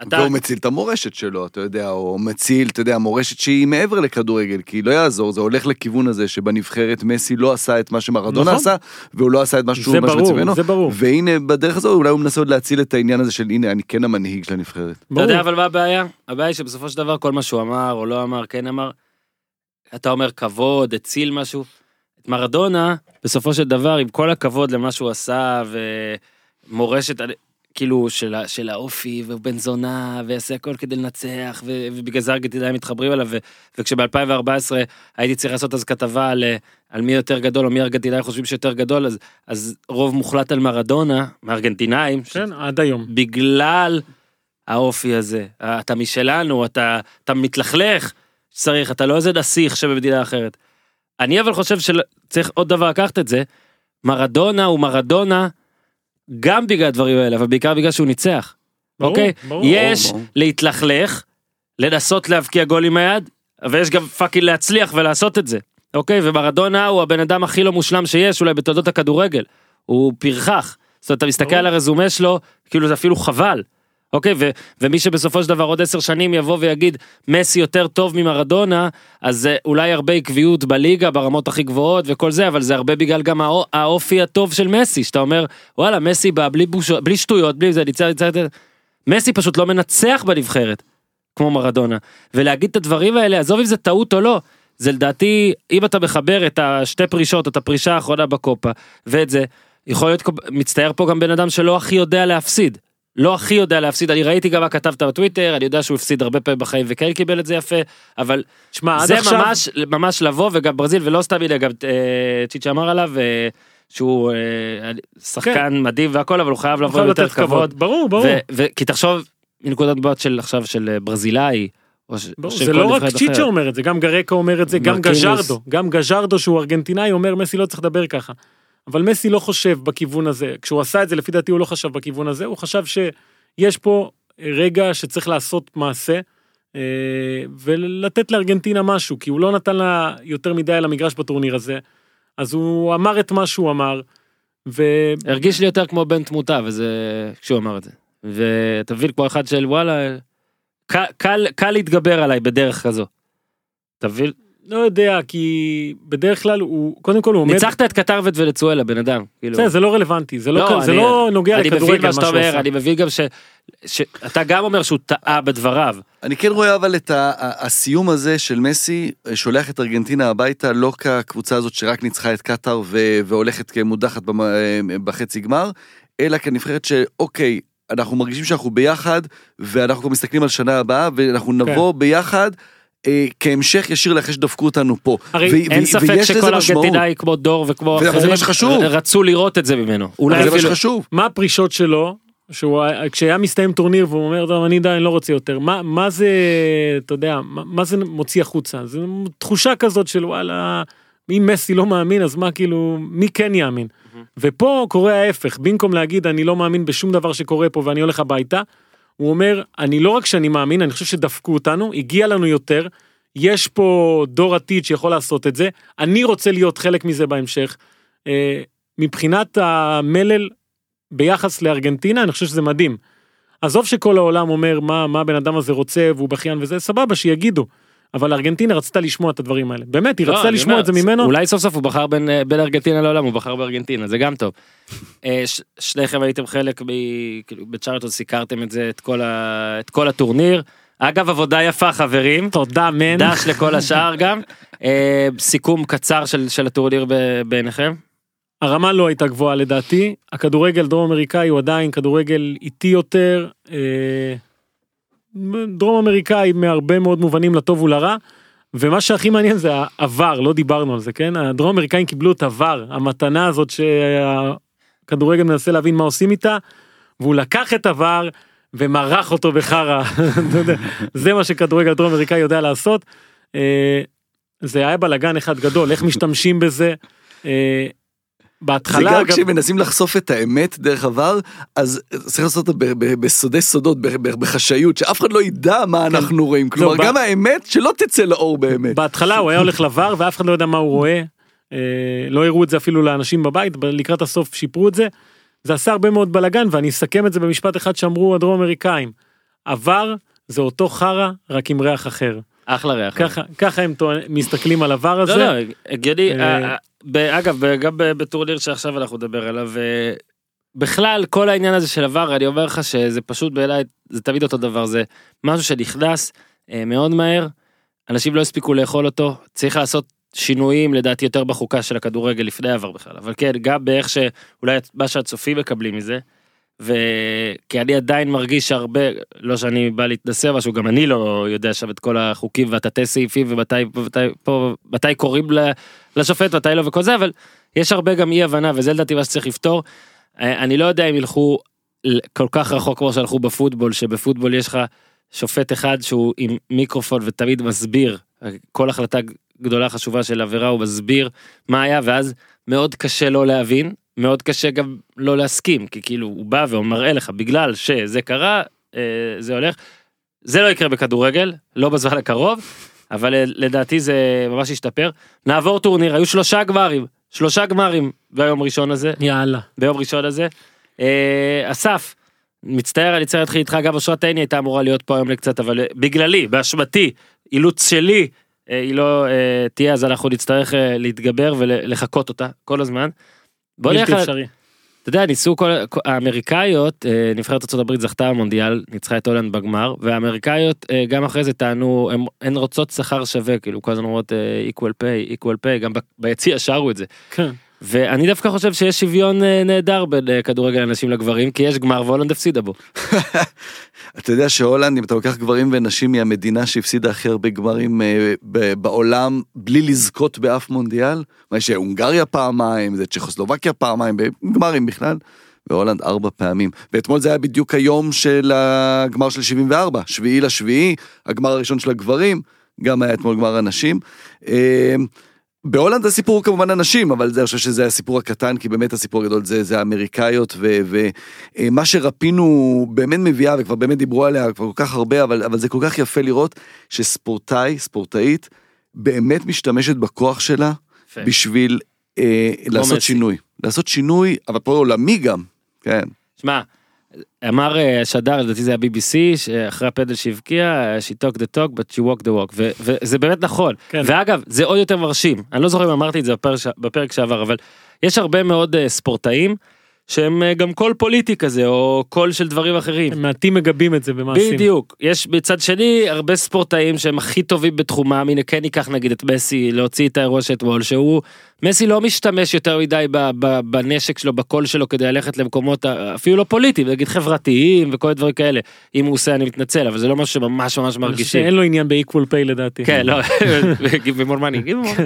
אתה, והוא מציל את המורשת שלו, אתה יודע, או מציל, אתה יודע, מורשת שהיא מעבר לכדורגל, כי לא יעזור, זה הולך לכיוון הזה שבנבחרת מסי לא עשה את מה שמרדונה נכון. עשה, והוא לא עשה את מה שהוא זה ממש ברור, ממנו. זה ברור. והנה, בדרך הזו אולי הוא מנסה עוד להציל את העניין הזה של הנה, אני כן המנהיג של הנבחרת. אתה ברור. יודע אבל מה הבעיה? הבעיה היא שבסופו של דבר כל מה שהוא אמר או לא אמר, כן אמר, אתה אומר כבוד, הציל משהו. מרדונה, בסופו של דבר, עם כל הכבוד למה שהוא עשה ומורשת, כאילו, של, של האופי, והוא בן זונה, ויעשה הכל כדי לנצח, ו- ובגלל זה ארגנטינאים מתחברים אליו, ו- וכשב-2014 הייתי צריך לעשות אז כתבה על, על מי יותר גדול, או מי ארגנטינאים חושבים שיותר גדול, אז, אז רוב מוחלט על מרדונה, מארגנטינאים, כן, עד היום. בגלל האופי הזה. אתה משלנו, אתה, אתה מתלכלך, צריך, אתה לא איזה נסיך שבמדינה אחרת. אני אבל חושב שצריך עוד דבר לקחת את זה, מרדונה הוא מרדונה גם בגלל הדברים האלה, אבל בעיקר בגלל שהוא ניצח. ברור, אוקיי? ברור. יש ברור. להתלכלך, לנסות להבקיע גול עם היד, ויש גם fucking להצליח ולעשות את זה. אוקיי? ומרדונה הוא הבן אדם הכי לא מושלם שיש אולי בתולדות הכדורגל. הוא פרחח. זאת אומרת, אתה מסתכל ברור. על הרזומה שלו, כאילו זה אפילו חבל. אוקיי, ו- ומי שבסופו של דבר עוד עשר שנים יבוא ויגיד מסי יותר טוב ממרדונה, אז זה אולי הרבה עקביות בליגה ברמות הכי גבוהות וכל זה, אבל זה הרבה בגלל גם האו- האופי הטוב של מסי, שאתה אומר, וואלה, מסי בא בלי, בוש... בלי שטויות, בלי זה, ניצח, ניצח. מסי פשוט לא מנצח בנבחרת, כמו מרדונה. ולהגיד את הדברים האלה, עזוב אם זה טעות או לא, זה לדעתי, אם אתה מחבר את השתי פרישות, את הפרישה האחרונה בקופה, ואת זה, יכול להיות, מצטייר פה גם בן אדם שלא הכי יודע להפסיד. לא הכי יודע להפסיד, אני ראיתי גם מה כתבת בטוויטר, אני יודע שהוא הפסיד הרבה פעמים בחיים וכן קיבל את זה יפה, אבל שמע, זה עכשיו... ממש, ממש לבוא, וגם ברזיל, ולא סתם הנה, גם אה, צ'יצ'ה אמר עליו, אה, שהוא אה, שחקן מדהים והכל, אבל הוא חייב לבוא יותר לתת כבוד. ברור, ברור. כי תחשוב, מנקודת מבט של עכשיו של אה, ברזילאי, ש- זה לא רק צ'יצ'ה. אומר את זה, גם גרקה אומר את זה, גם. גז'רדו, גם גז'רדו שהוא ארגנטינאי אומר מסי לא צריך לדבר ככה. אבל מסי לא חושב בכיוון הזה, כשהוא עשה את זה לפי דעתי הוא לא חשב בכיוון הזה, הוא חשב שיש פה רגע שצריך לעשות מעשה אה, ולתת לארגנטינה משהו, כי הוא לא נתן לה יותר מדי על המגרש בטורניר הזה, אז הוא אמר את מה שהוא אמר, ו... הרגיש לי יותר כמו בן תמותה, וזה, כשהוא אמר את זה. ואתה מבין, כמו אחד של וואלה, קל, קל, קל להתגבר עליי בדרך כזו. אתה מבין? לא יודע, כי בדרך כלל הוא, קודם כל הוא עומד, ניצחת את קטר ואת ונצואלה, בן אדם. כאילו. בסדר, זה לא רלוונטי, זה לא, לא, זה אני- לא נוגע אני לכדורגל מה שאתה שהוא אומר. אני מבין גם ש... שאתה גם אומר שהוא טעה בדבריו. אני כן רואה אבל את ה- ה- הסיום הזה של מסי, שולח את ארגנטינה הביתה, לא כקבוצה הזאת שרק ניצחה את קטאר ו- והולכת כמודחת אה, בחצי גמר, אלא כנבחרת שאוקיי, אנחנו מרגישים שאנחנו ביחד, ואנחנו מסתכלים על שנה הבאה, ואנחנו נבוא ביחד. אה, כהמשך ישיר לאחרי שדפקו אותנו פה. הרי ו- אין ו- ספק שכל. ארגנטינאי כמו דור וכמו אחרים שחשוב. רצו לראות את זה ממנו. אולי זה מה. שחשוב. מה הפרישות שלו, שהוא, כשהיה מסתיים טורניר והוא אומר, טוב, אני די, אני לא רוצה יותר, מה, מה זה, אתה יודע, מה, מה זה מוציא החוצה? זה תחושה כזאת של וואלה, אם מסי לא מאמין, אז מה כאילו, מי כן יאמין? ופה קורה ההפך, במקום להגיד, אני לא מאמין בשום דבר שקורה פה ואני הולך הביתה, הוא אומר, אני לא רק שאני מאמין, אני חושב שדפקו אותנו, הגיע לנו יותר, יש פה דור עתיד שיכול לעשות את זה, אני רוצה להיות חלק מזה בהמשך. אה, מבחינת המלל ביחס לארגנטינה, אני חושב שזה מדהים. עזוב שכל העולם אומר מה, מה הבן אדם הזה רוצה והוא בכיין וזה, סבבה, שיגידו. אבל ארגנטינה רצתה לשמוע את הדברים האלה. באמת, היא לא, רצתה לשמוע אומר, את זה ממנו. אולי סוף סוף הוא בחר בין, אה, בין ארגנטינה לעולם, הוא בחר בארגנטינה, זה גם טוב. אה, ש- שניכם הייתם חלק, ב, כאילו, בצ'ארטון סיקרתם את זה, את כל, ה, את כל הטורניר. אגב, עבודה יפה חברים, תודה, מן. דש לכל השאר גם. אה, סיכום קצר של, של הטורניר ב- בעיניכם. הרמה לא הייתה גבוהה לדעתי, הכדורגל דרום אמריקאי הוא עדיין כדורגל איטי יותר, אה, דרום אמריקאי מהרבה מאוד מובנים לטוב ולרע, ומה שהכי מעניין זה העבר, לא דיברנו על זה, כן? הדרום אמריקאים קיבלו את עבר, המתנה הזאת שהכדורגל מנסה להבין מה עושים איתה, והוא לקח את עבר ומרח אותו בחרא, *laughs* זה מה שכדורגל דרום אמריקאי יודע לעשות. אה, זה היה בלאגן אחד גדול, איך משתמשים בזה. אה, זה בהתחלה גם אגב, כשמנסים לחשוף את האמת דרך עבר, אז צריך לעשות אותה בסודי סודות, בחשאיות, שאף אחד לא ידע מה אנחנו רואים. כלומר, גם האמת שלא תצא לאור באמת. בהתחלה הוא היה הולך לבר ואף אחד לא יודע מה הוא רואה. אה, לא הראו את זה אפילו לאנשים בבית, לקראת הסוף שיפרו את זה. זה עשה הרבה מאוד בלאגן ואני אסכם את זה במשפט אחד שאמרו הדרום אמריקאים. עבר זה אותו חרא רק עם ריח אחר. אחלה ריח. ככה ככה הם טוען- מסתכלים על עבר הזה. לא, לא, הגיוני. אגב, גם בטורניר שעכשיו אנחנו נדבר עליו, אה, בכלל, כל העניין הזה של עבר, אני אומר לך שזה פשוט בעיניי, זה תמיד אותו דבר, זה משהו שנכנס אה, מאוד מהר, אנשים לא הספיקו לאכול אותו, צריך לעשות שינויים לדעתי יותר בחוקה של הכדורגל לפני העבר בכלל, אבל כן, גם באיך שאולי מה שהצופים מקבלים מזה. וכי אני עדיין מרגיש שהרבה, לא שאני בא להתנסה משהו, גם אני לא יודע שם את כל החוקים והתתי סעיפים ומתי מתי, פה, מתי קוראים לשופט, מתי לא וכל זה, אבל יש הרבה גם אי הבנה וזה לדעתי מה שצריך לפתור. אה, אני לא יודע אם ילכו כל כך רחוק כמו שהלכו בפוטבול, שבפוטבול יש לך שופט אחד שהוא עם מיקרופון ותמיד מסביר, כל החלטה גדולה חשובה של עבירה הוא מסביר מה היה ואז מאוד קשה לא להבין, מאוד קשה גם לא להסכים, כי כאילו הוא בא ומראה לך בגלל שזה קרה, אה, זה הולך. זה לא יקרה בכדורגל, לא בזמן הקרוב, אבל אה, לדעתי זה ממש השתפר. נעבור טורניר, היו שלושה גמרים, שלושה גמרים ביום ראשון הזה, יאללה. ביום ראשון הזה. אה, אסף, מצטער אני צריך להתחיל איתך, גם אושרת עיני הייתה אמורה להיות פה היום לקצת, אבל אה, בגללי, באשמתי, אילוץ שלי, אה, היא לא אה, תהיה, אז אנחנו נצטרך אה, להתגבר ולחקות אותה כל הזמן. בוא נלך בלתי אפשרי. אתה יודע, ניסו כל, האמריקאיות, אה, נבחרת ארה"ב זכתה במונדיאל, ניצחה את הולנד בגמר, והאמריקאיות אה, גם אחרי זה טענו, הם- הן רוצות שכר שווה, כאילו כל הזמן אומרות אה, equal pay, equal pay, גם ביציע שרו את זה. כן. ואני דווקא חושב שיש שוויון אה, נהדר בין אה, כדורגל לנשים לגברים, כי יש גמר והולנד הפסידה בו. *laughs* אתה יודע שהולנד, אם אתה לוקח גברים ונשים, היא המדינה שהפסידה הכי הרבה גמרים אה, בעולם, בלי לזכות באף מונדיאל. מה יש הונגריה פעמיים, זה צ'כוסלובקיה פעמיים, בגמרים בכלל. והולנד ארבע פעמים. ואתמול זה היה בדיוק היום של הגמר של 74, שביעי לשביעי, הגמר הראשון של הגברים, גם היה אתמול גמר הנשים. אה, בהולנד הסיפור כמובן הנשים, אבל זה, אני חושב שזה הסיפור הקטן, כי באמת הסיפור הגדול זה, זה האמריקאיות, ומה שרפינו באמת מביאה, וכבר באמת דיברו עליה כבר כל כך הרבה, אבל, אבל זה כל כך יפה לראות שספורטאי, ספורטאית, באמת משתמשת בכוח שלה יפה. בשביל אה, לעשות מסי. שינוי. לעשות שינוי, אבל פה עולמי גם, כן. שמע, אמר אה, שדר, לדעתי זה ה-BBC, שאחרי הפנדל שהבקיע, she talk the talk but she walk the walk, ו- וזה באמת נכון. כן. ואגב, זה עוד יותר מרשים, אני לא זוכר אם אמרתי את זה בפרק, בפרק שעבר, אבל יש הרבה מאוד אה, ספורטאים שהם אה, גם קול פוליטי כזה, או קול של דברים אחרים. הם מעטים מגבים את זה במעשים. בדיוק, יש מצד שני הרבה ספורטאים שהם הכי טובים בתחומם, הנה כן ניקח נגיד את מסי, להוציא את האירוע של אתמול, שהוא, מסי לא משתמש יותר מדי בנשק שלו, בקול שלו כדי ללכת למקומות ה- אפילו לא פוליטיים, נגיד חברתיים וכל הדברים כאלה, אם הוא עושה אני מתנצל, אבל זה לא משהו שממש ממש מרגישים. שאין לה עניין ב-equal pay לדעתי. כן, לא, give me more money, give me more,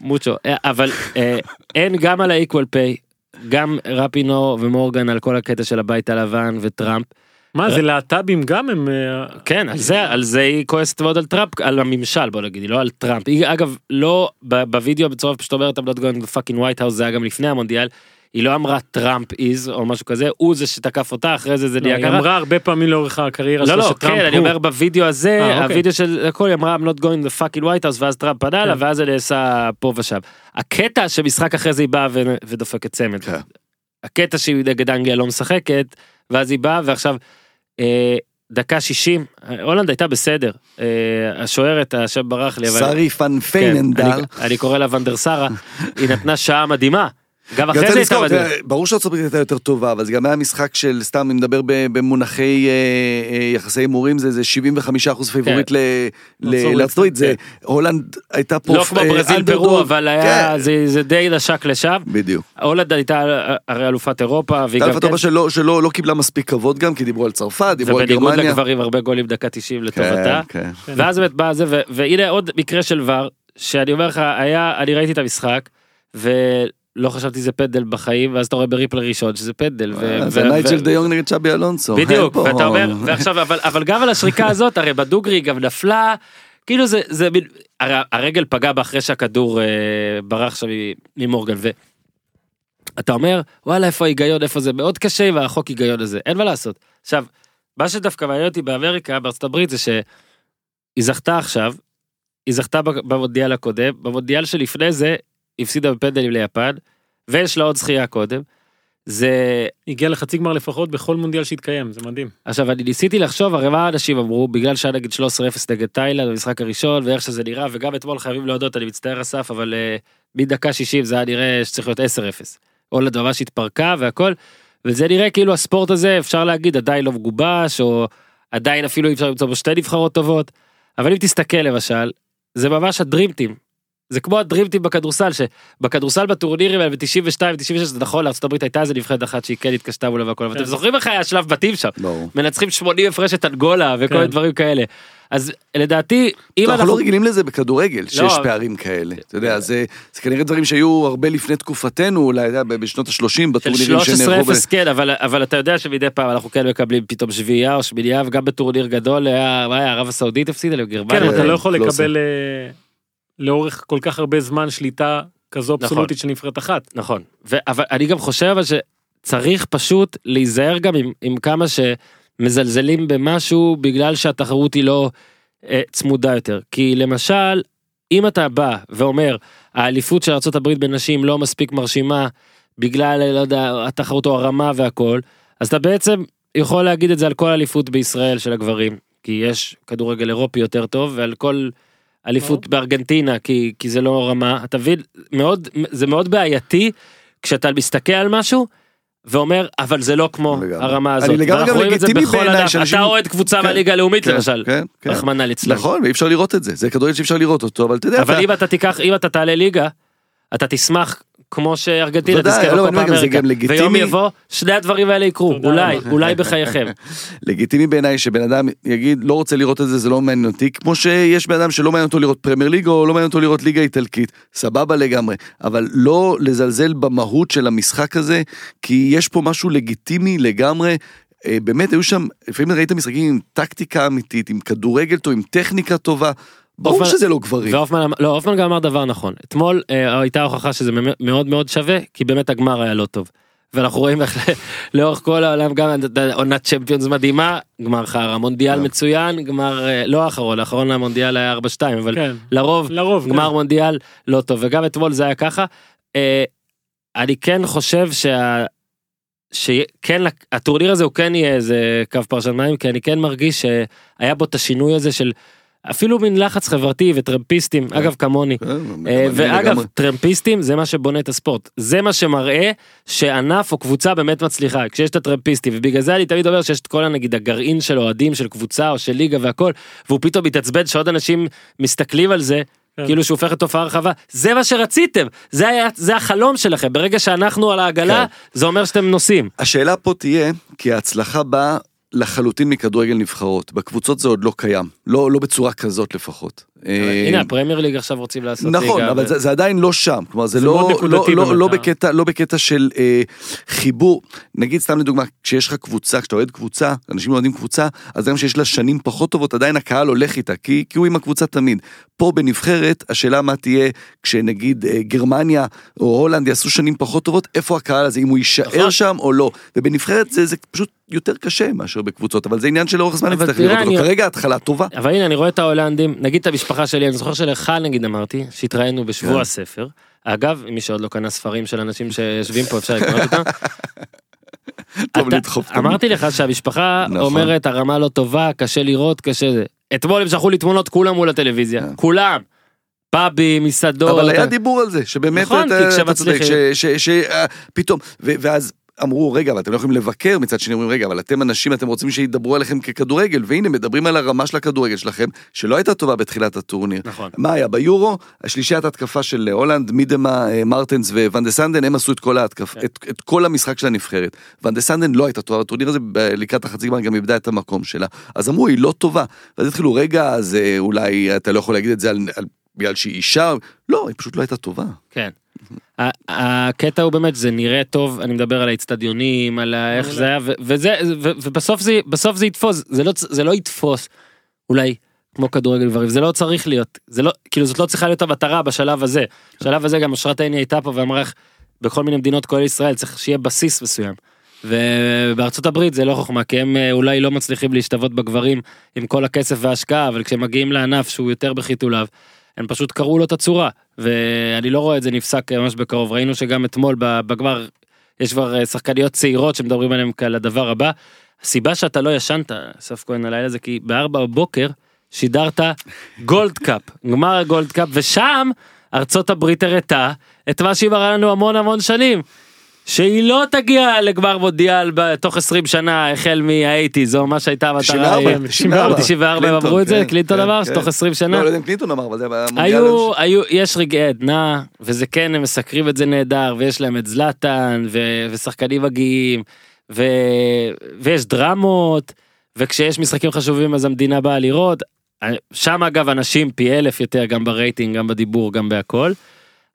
mucho, אה, אבל אה, אין גם על ה-equal pay, גם רפינו ומורגן על כל הקטע של הבית הלבן וטראמפ, מה זה להט"בים גם הם... אה, כן, על זה, על זה היא כועסת מאוד על טראמפ, על הממשל בוא נגיד, לא על טראמפ. היא אגב, לא, בווידאו בצורה פשוט אומרת, I'm not going to fucking white house, זה היה גם לפני המונדיאל, היא לא אמרה טראמפ is או משהו כזה, הוא זה שתקף אותה, אחרי זה זה לא, נהיה היא ככה. אמרה הרבה פעמים לאורך הקריירה לא שלה לא שטראמפ כן אני הוא. אומר בווידאו הזה אה, אוקיי. הווידאו של הכל היא אמרה I'm not going to fucking white house ואז טראמפ פנה לה כן. ואז זה נעשה פה ושם. הקטע שמשחק אחרי זה היא באה ו- ודופקת צמד. כן. הקטע שהיא נגד אנגליה לא משחקת ואז היא באה ועכשיו אה, דקה 60, הולנד הייתה בסדר. אה, השוערת, השם ברח לי, אבל... שרי פן כן, פייננדל. אני- אני קורא לה ונדר שרה, היא נתנה שעה מדהימה. גם אחרי זה הייתה. תראה, ברור שארצות הברית הייתה יותר טובה, אבל זה גם היה משחק של, סתם, אם נדבר במונחי אה, אה, יחסי הימורים, זה זה 75 אחוז פייבוריט ל- ל- לארצות הברית, זה כן. הולנד הייתה פה... לא כמו אה, ברזיל. פרו, אבל כן, זה- זה די נשק לשם. בדיוק. הולנד הייתה הרי אלופת אירופה, והיא גם אלפת כן, אירופה שלא לא קיבלה מספיק כבוד גם, כי דיברו על צרפת, דיברו על ובניגוד גרמניה. לגברים הרבה גולים דקה 90 לטובתה. כן, כן. ואז באמת בא זה, והנה עוד מקרה של ור, שאני אומר לך, היה, אני ראיתי את המשחק, ולא חשבתי זה פנדל בחיים, ואז אתה רואה ב-replay ראשון שזה פנדל. ו- אה, זה נייג'ל דה יונג נגד צ'אבי אלונסו. בדיוק, ואתה אומר, ועכשיו, אבל, אבל גם על השריקה הזאת, הרי בדוגרי גם נפלה, כאילו זה, זה, מין- הרי הרגל פגע בה אחרי שהכדור אה, ברח שם ממורגן, ואתה אומר, וואלה, איפה ההיגיון, איפה זה, מאוד קשה עם החוק היגיון הזה, אין מה לעשות. עכשיו, מה שדווקא מעניין אותי באמריקה, בארצות הברית, זה שהיא זכתה עכשיו, היא זכתה במונדיאל הקודם, במונדיאל שלפני זה, הפסידה בפנדלים ליפן, ויש לה עוד זכייה קודם. זה הגיע לחצי גמר לפחות בכל מונדיאל שהתקיים, זה מדהים. עכשיו אני ניסיתי לחשוב הרי מה אנשים אמרו בגלל שהיה נגיד 13-0 נגד תאילנד במשחק הראשון ואיך שזה נראה וגם אתמול חייבים להודות אני מצטער אסף אבל uh, מדקה 60 זה היה נראה שצריך להיות 10-0. הולנד ממש התפרקה והכל וזה נראה כאילו הספורט הזה אפשר להגיד עדיין לא מגובש או עדיין אפילו אי אפשר למצוא בו שתי נבחרות טובות אבל אם תסתכל למשל זה ממש הדרימטים. זה כמו הדרימטים בכדורסל שבכדורסל בטורנירים האלה ב-92 ו-96 זה נכון לארה"ב הייתה איזה נבחרת אחת שהיא כן התקשתה מולה והכל אבל כן. אתם זוכרים איך היה שלב בתים שם. מנצחים 80 הפרש את אנגולה וכל כן. מיני דברים כאלה. אז לדעתי אם אנחנו לא רגילים לזה בכדורגל, שיש לא. פערים כאלה. אתה יודע, זה זה כנראה דברים שהיו הרבה לפני תקופתנו, אולי בשנות ה-30, של בטורנירים שנערכו. ב- 13-0 כן אבל אבל אתה יודע שמדי פעם אנחנו כן מקבלים פתאום שביעייה או שמינייה וגם בטורניר גדול היה ערב הסעודית הפסידה לגרמניה. כן, אתה אה, לא יכול לא לקבל אה, לאורך כל כך הרבה זמן שליטה כזו נכון. אבסולוטית של נבחרת אחת. נכון ו- אבל אני גם חושב אבל שצריך פשוט להיזהר גם עם, עם כמה שמזלזלים במשהו בגלל שהתחרות היא לא אה, צמודה יותר כי למשל אם אתה בא ואומר האליפות של ארה"ב בנשים לא מספיק מרשימה בגלל לא יודע התחרות או הרמה והכל אז אתה בעצם יכול להגיד את זה על כל אליפות בישראל של הגברים כי יש כדורגל אירופי יותר טוב ועל כל אליפות בארגנטינה כי כי זה לא רמה אתה מבין מאוד זה מאוד בעייתי כשאתה מסתכל על משהו. ואומר אבל זה לא כמו לגמרי. הרמה אני הזאת. לגמרי ואנחנו גם לגיטימי בעיניי. שאנשים- אתה אוהד קבוצה כן, מהליגה הלאומית כן, למשל. כן, כן. רחמנא ליצלן. נכון, ואי אפשר לראות את זה, זה כדורגל שאי אפשר לראות אותו, אבל אתה יודע, אבל אתה- אם אתה תיקח אם אתה תעלה ליגה אתה תשמח כמו שארגנטינה תזכה לא, בקופה אמריקה. גם לגיטימי. ויום יבוא שני הדברים האלה יקרו תודה אולי. אולי בחייכם. *laughs* לגיטימי בעיניי שבן אדם יגיד לא רוצה לראות את זה זה לא מעניין אותי כמו שיש בן אדם שלא מעניין אותו לראות פרמייר ליגה או לא מעניין אותו לראות ליגה איטלקית סבבה לגמרי אבל לא לזלזל במהות של המשחק הזה כי יש פה משהו לגיטימי לגמרי. אה, באמת היו שם לפעמים ראית משחקים עם טקטיקה אמיתית עם כדורגל טוב עם טכניקה טובה. ברור אופן- שזה לא גברים. והופמן אמר- לא הופמן גם אמר דבר נכון אתמול אה, הייתה הוכחה שזה מאוד מאוד שווה כי באמת הגמר היה לא טוב. ואנחנו רואים איך *laughs* לאורך כל העולם גם עונת צ'מפיונס מדהימה גמר חרא מונדיאל כן. מצוין גמר אה, לא האחרון האחרון המונדיאל היה 4-2 אבל כן, לרוב לרוב. גמר כן. מונדיאל לא טוב וגם אתמול זה היה ככה. אה, אני כן חושב שה... שכן הטורניר הזה הוא כן יהיה איזה קו פרשן מים כי אני כן מרגיש שהיה בו את השינוי הזה של אפילו מין לחץ חברתי וטרמפיסטים אגב כמוני. כן, אה, ואגב לגמרי. טרמפיסטים זה מה שבונה את הספורט. זה מה שמראה שענף או קבוצה באמת מצליחה. כשיש את הטרמפיסטים ובגלל זה אני תמיד אומר שיש את כל הנגיד הגרעין של אוהדים של קבוצה או של ליגה והכל והוא פתאום מתעצבן שעוד אנשים מסתכלים על זה. כן. כאילו שהוא הופך לתופעה רחבה. זה מה שרציתם. זה היה זה החלום שלכם. ברגע שאנחנו על העגלה זה אומר שאתם נוסעים. השאלה פה תהיה, כי ההצלחה באה לחלוטין מכדורגל נבחרות. בקבוצות זה עוד לא קיים. לא, לא בצורה כזאת לפחות. אה, הנה הפרמייר ליג עכשיו רוצים לעשות נכון, ליגה אבל ו- זה, עדיין לא שם, כלומר זה, לא, לא, לא, לא. בקטע, של אה, חיבור, נגיד סתם לדוגמה, כשיש לך קבוצה, כשאתה אוהד קבוצה, אנשים אוהדים קבוצה, אז גם שיש לה שנים פחות טובות, עדיין הקהל הולך איתה, כי, הוא עם הקבוצה תמיד. פה בנבחרת, השאלה מה תהיה כשנגיד אה, גרמניה או הולנד יעשו שנים פחות טובות, איפה הקהל הזה, אם הוא יישאר נכון. שם או לא. ובנבחרת זה, זה פשוט יותר קשה מאשר בקבוצות, אבל זה עניין שלאורך זמן אבל נצטרך לראות אותו. כרגע התחלה טובה. אבל הנה אני רואה את ההולנדים נגיד את המשפחה שלי אני זוכר שלך נגיד אמרתי שהתראינו בשבוע כן. הספר אגב מי שעוד לא קנה ספרים של אנשים שיושבים פה אפשר לקנות אותם *laughs* טוב לדחוף. אמרתי לך שהמשפחה נכון. אומרת הרמה לא טובה, קשה לראות, קשה זה. אתמול הם שלחו לי תמונות כולם מול הטלוויזיה, כן. כולם. פאבים, מסעדות. אבל היה דיבור על זה, שבאמת נכון, אתה כי כשמצליחים- ש- ש- ש- אה, ואז אמרו, רגע, אבל אתם לא יכולים לבקר, מצד שני אומרים, רגע, אבל אתם אנשים, אתם רוצים שידברו עליכם ככדורגל, והנה, מדברים על הרמה של הכדורגל שלכם, שלא הייתה טובה בתחילת הטורניר. נכון. מה היה ביורו? השלישיית התקפה של הולנד, מידמה, אה, מרטנס וואן דה סנדן, הם עשו את כל ההתקפה, כן. את, את כל המשחק של הנבחרת. ואן דה סנדן לא הייתה טובה בטורניר הזה, לקראת החצי גמר גם איבדה את המקום שלה. אז אמרו, היא לא טובה. ואז התחילו, רגע, אז אה, אולי אתה לא יכול להגיד את זה על, על, בגלל שהיא אישה, לא, היא פשוט לא הייתה טובה. כן. הקטע הוא באמת זה נראה טוב אני מדבר על האצטדיונים על איך זה היה וזה ובסוף זה בסוף זה יתפוס זה לא זה לא יתפוס אולי כמו כדורגל גברים זה לא צריך להיות זה לא כאילו זאת לא צריכה להיות המטרה בשלב הזה בשלב הזה גם אשרת עיני הייתה פה ואמרה איך בכל מיני מדינות כולל ישראל צריך שיהיה בסיס מסוים. ובארצות הברית זה לא חוכמה כי הם אה, אולי לא מצליחים להשתוות בגברים עם כל הכסף וההשקעה אבל כשהם מגיעים לענף שהוא יותר בחיתוליו הם פשוט קראו לו את הצורה ואני לא רואה את זה נפסק ממש בקרוב ראינו שגם אתמול בגמר יש כבר אה, שחקניות צעירות שמדברים עליהם כעל הדבר הבא. הסיבה שאתה לא ישנת אסף כהן הלילה זה כי בארבע בבוקר שידרת גולד קאפ גמר הגולד קאפ ושם ארצות הברית הראתה את מה שהיא מראה לנו המון המון שנים. שהיא לא תגיע לגמר מונדיאל בתוך 20 שנה החל מה-80's או מה שהייתה המטרה. 94, אה, 94. 94 הם אמרו את זה כן, קלינטון כן, אמר כן. שתוך 20 שנה. לא, לא יודע אם קלינטון אמר, אבל זה. היו היו יש רגעי עדנה וזה כן הם מסקרים את זה נהדר ויש להם את זלאטן ושחקנים מגיעים ויש דרמות וכשיש משחקים חשובים אז המדינה באה לראות. שם אגב אנשים פי אלף יותר גם ברייטינג גם בדיבור גם בהכל.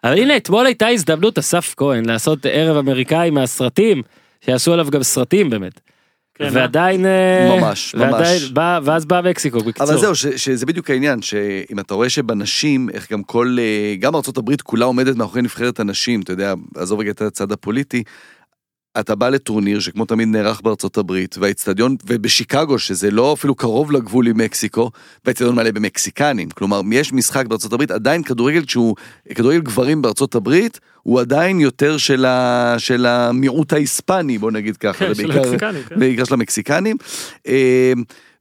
אבל הנה אתמול הייתה הזדמנות אסף כהן לעשות ערב אמריקאי מהסרטים שיעשו עליו גם סרטים באמת. כן, אה? ועדיין אה, ממש, ועדיין ממש. בא ואז בא מקסיקו בקיצור. אבל זהו, ש, שזה בדיוק העניין, שאם אתה רואה שבנשים, איך גם כל, אה, גם ארצות הברית כולה עומדת מאחורי נבחרת הנשים, אתה יודע, עזוב רגע את הצד הפוליטי, אתה בא לטורניר שכמו תמיד נערך בארצות הברית, והאיצטדיון, ובשיקגו, שזה לא אפילו קרוב לגבול עם מקסיקו, והאיצטדיון מלא במקסיקנים. כלומר, יש משחק בארצות הברית, עדיין כדורגל, שהוא, כדורגל גברים בארצות הברית, הוא עדיין יותר של, ה, של המיעוט ההיספני, בוא נגיד ככה. כן, של המקסיקנים, כן. בעיקר של המקסיקנים.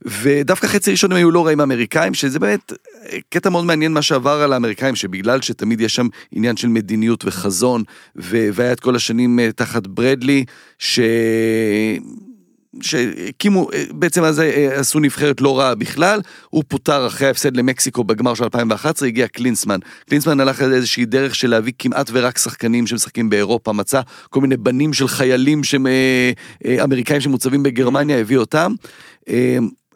ודווקא חצי ראשון הם היו לא רעים האמריקאים, שזה באמת אה, קטע מאוד מעניין מה שעבר על האמריקאים, שבגלל שתמיד יש שם עניין של מדיניות וחזון, ו- והיה את כל השנים אה, תחת ברדלי, ש... שהקימו, אה, בעצם אז עשו נבחרת לא רעה בכלל, הוא פוטר אחרי ההפסד למקסיקו בגמר של 2011, הגיע קלינסמן. קלינסמן הלך על איזושהי דרך של להביא כמעט ורק שחקנים שמשחקים באירופה, מצא כל מיני בנים של חיילים שהם אמריקאים שמוצבים בגרמניה, הביא אותם.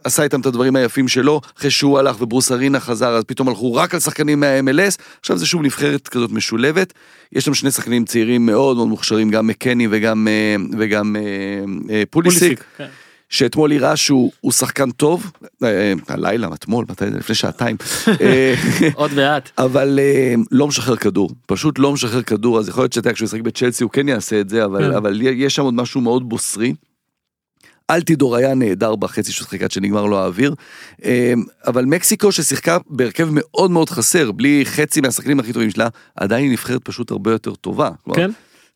עשה איתם את הדברים היפים שלו, אחרי שהוא הלך וברוס ארינה חזר, אז פתאום הלכו רק על שחקנים מה-MLS, עכשיו זה שוב נבחרת כזאת משולבת. יש שם שני שחקנים צעירים מאוד מאוד מוכשרים, גם מקני וגם, אה, וגם אה, אה, פוליסיק. פוליסיק, כן. שאתמול הראה שהוא הוא שחקן טוב, הלילה, אתמול, מתי זה? לפני שעתיים. *laughs* עוד מעט. אבל לא משחרר כדור, פשוט לא משחרר כדור, אז יכול להיות שאתה, כשהוא ישחק בצ'לסי הוא כן יעשה את זה, אבל, כן. אבל יש שם עוד משהו מאוד בוסרי. אלטידור היה נהדר בחצי שהוא שיחק עד שנגמר לו האוויר, אה, אבל מקסיקו ששיחקה בהרכב מאוד מאוד חסר, בלי חצי מהשחקנים הכי טובים שלה, עדיין היא נבחרת פשוט הרבה יותר טובה. כן.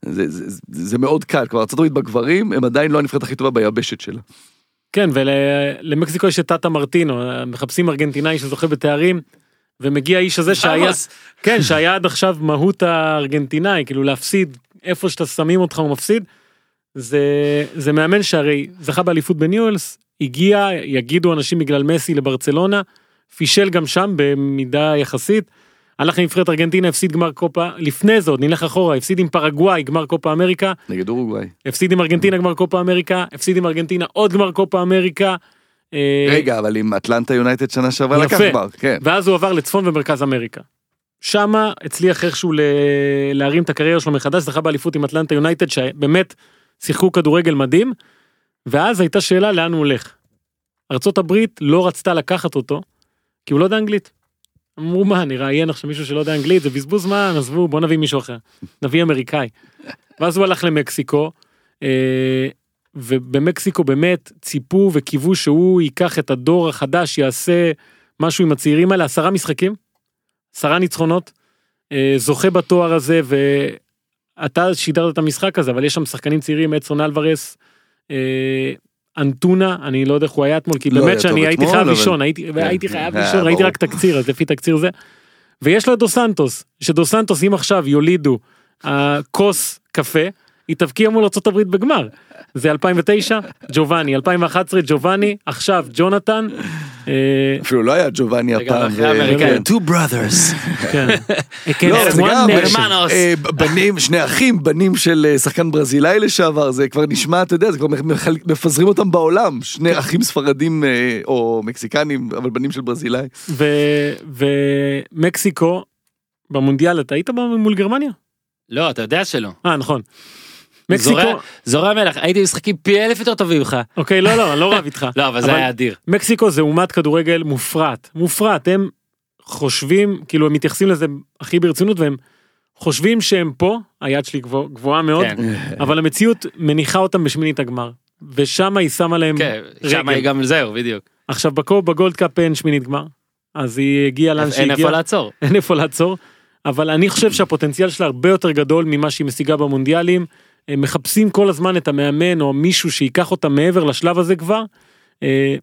זה, זה, זה, זה מאוד קל, כלומר ארה"ב בגברים הם עדיין לא הנבחרת הכי טובה ביבשת שלה. כן, ולמקסיקו יש את טאטה מרטינו, מחפשים ארגנטינאי שזוכה בתארים, ומגיע האיש הזה שהיה. כן, שהיה עד עכשיו מהות הארגנטינאי, כאילו להפסיד איפה שאתה שמים אותך הוא מפסיד. זה, זה מאמן שהרי זכה באליפות בניואלס, הגיע, יגידו אנשים בגלל מסי לברצלונה, פישל גם שם במידה יחסית. הלך לנבחרת ארגנטינה, הפסיד גמר קופה, לפני זה עוד נלך אחורה, הפסיד עם פרגוואי, גמר קופה אמריקה, נגד אורוגוואי. הפסיד עם ארגנטינה גמר קופה אמריקה, הפסיד עם ארגנטינה עוד גמר קופה אמריקה. אה, רגע, אבל עם אטלנטה יונייטד שנה שעברה לקח. גמר, כן. ואז הוא עבר לצפון ומרכז אמריקה. שמה הצליח איכשהו ל... להרים את הקריירה שלו מחדש, זכה באליפות עם אטלנטה יונייטד שבאמת שיחקו כדורגל מדהים, ואז הייתה שאלה לאן הוא הולך. ארצות הברית לא רצתה לקחת אותו, כי הוא לא יודע אנגלית. אמרו מה, נראיין עכשיו מישהו שלא יודע אנגלית, זה בזבוז זמן, עזבו, בוא נביא מישהו אחר. נביא אמריקאי. ואז הוא הלך למקסיקו, אה, ובמקסיקו באמת ציפו וקיוו שהוא ייקח את הדור החדש, יעשה משהו עם הצעירים האלה, עשרה משחקים, עשרה ניצחונות, אה, זוכה בתואר הזה, ואתה שידרת את המשחק הזה, אבל יש שם שחקנים צעירים, אדסון אלוורס, אה, אנטונה, אני לא יודע איך הוא היה אתמול, כי לא באמת שאני הייתי חייב לישון, הייתי הייתי כן, חייב היה לישון, ראיתי. רק תקציר, אז לפי תקציר זה. ויש לו את דו סנטוס, שדו סנטוס אם עכשיו יולידו אה, כוס קפה, היא תבקיע מול ארה"ב בגמר. זה 2009, ג'ובאני, 2011 ג'ובאני, עכשיו ג'ונתן. אה, אפילו לא היה ג'ובאני הפעם. האמריקאים. כן. Two brothers. כן. *laughs* לא. אה, בנים, שני אחים, בנים של אה, שחקן ברזילאי לשעבר, זה כבר נשמע, אתה יודע, זה כבר מפזרים אותם בעולם. שני אחים ספרדים אה, או מקסיקנים, אבל בנים של ברזילאי. ו- ומקסיקו במונדיאל אתה היית מול גרמניה? לא, אתה יודע שלא. אה נכון. מקסיקו, זורע- מלח, הייתי במשחקים פי אלף יותר טובים ממך. אוקיי לא לא אני לא רב *laughs* איתך. לא, אבל זה היה אדיר. מקסיקו זה אומת כדורגל מופרט מופרט הם חושבים כאילו הם מתייחסים לזה הכי ברצינות והם חושבים שהם פה היד שלי גבוה, גבוהה מאוד כן, *laughs* אבל המציאות מניחה אותם בשמינית הגמר ושם היא שמה להם כן, שם. היא גם זהו, בדיוק. עכשיו בקו בגולד קאפ אין שמינית גמר אז היא הגיעה לאן אין שהיא איפה הגיעה לעצור. *laughs* אין איפה לעצור אבל אני חושב שהפוטנציאל שלה הרבה יותר גדול ממה שהיא משיגה במונדיאלים. הם מחפשים כל הזמן את המאמן או מישהו שייקח אותה מעבר לשלב הזה כבר. אה,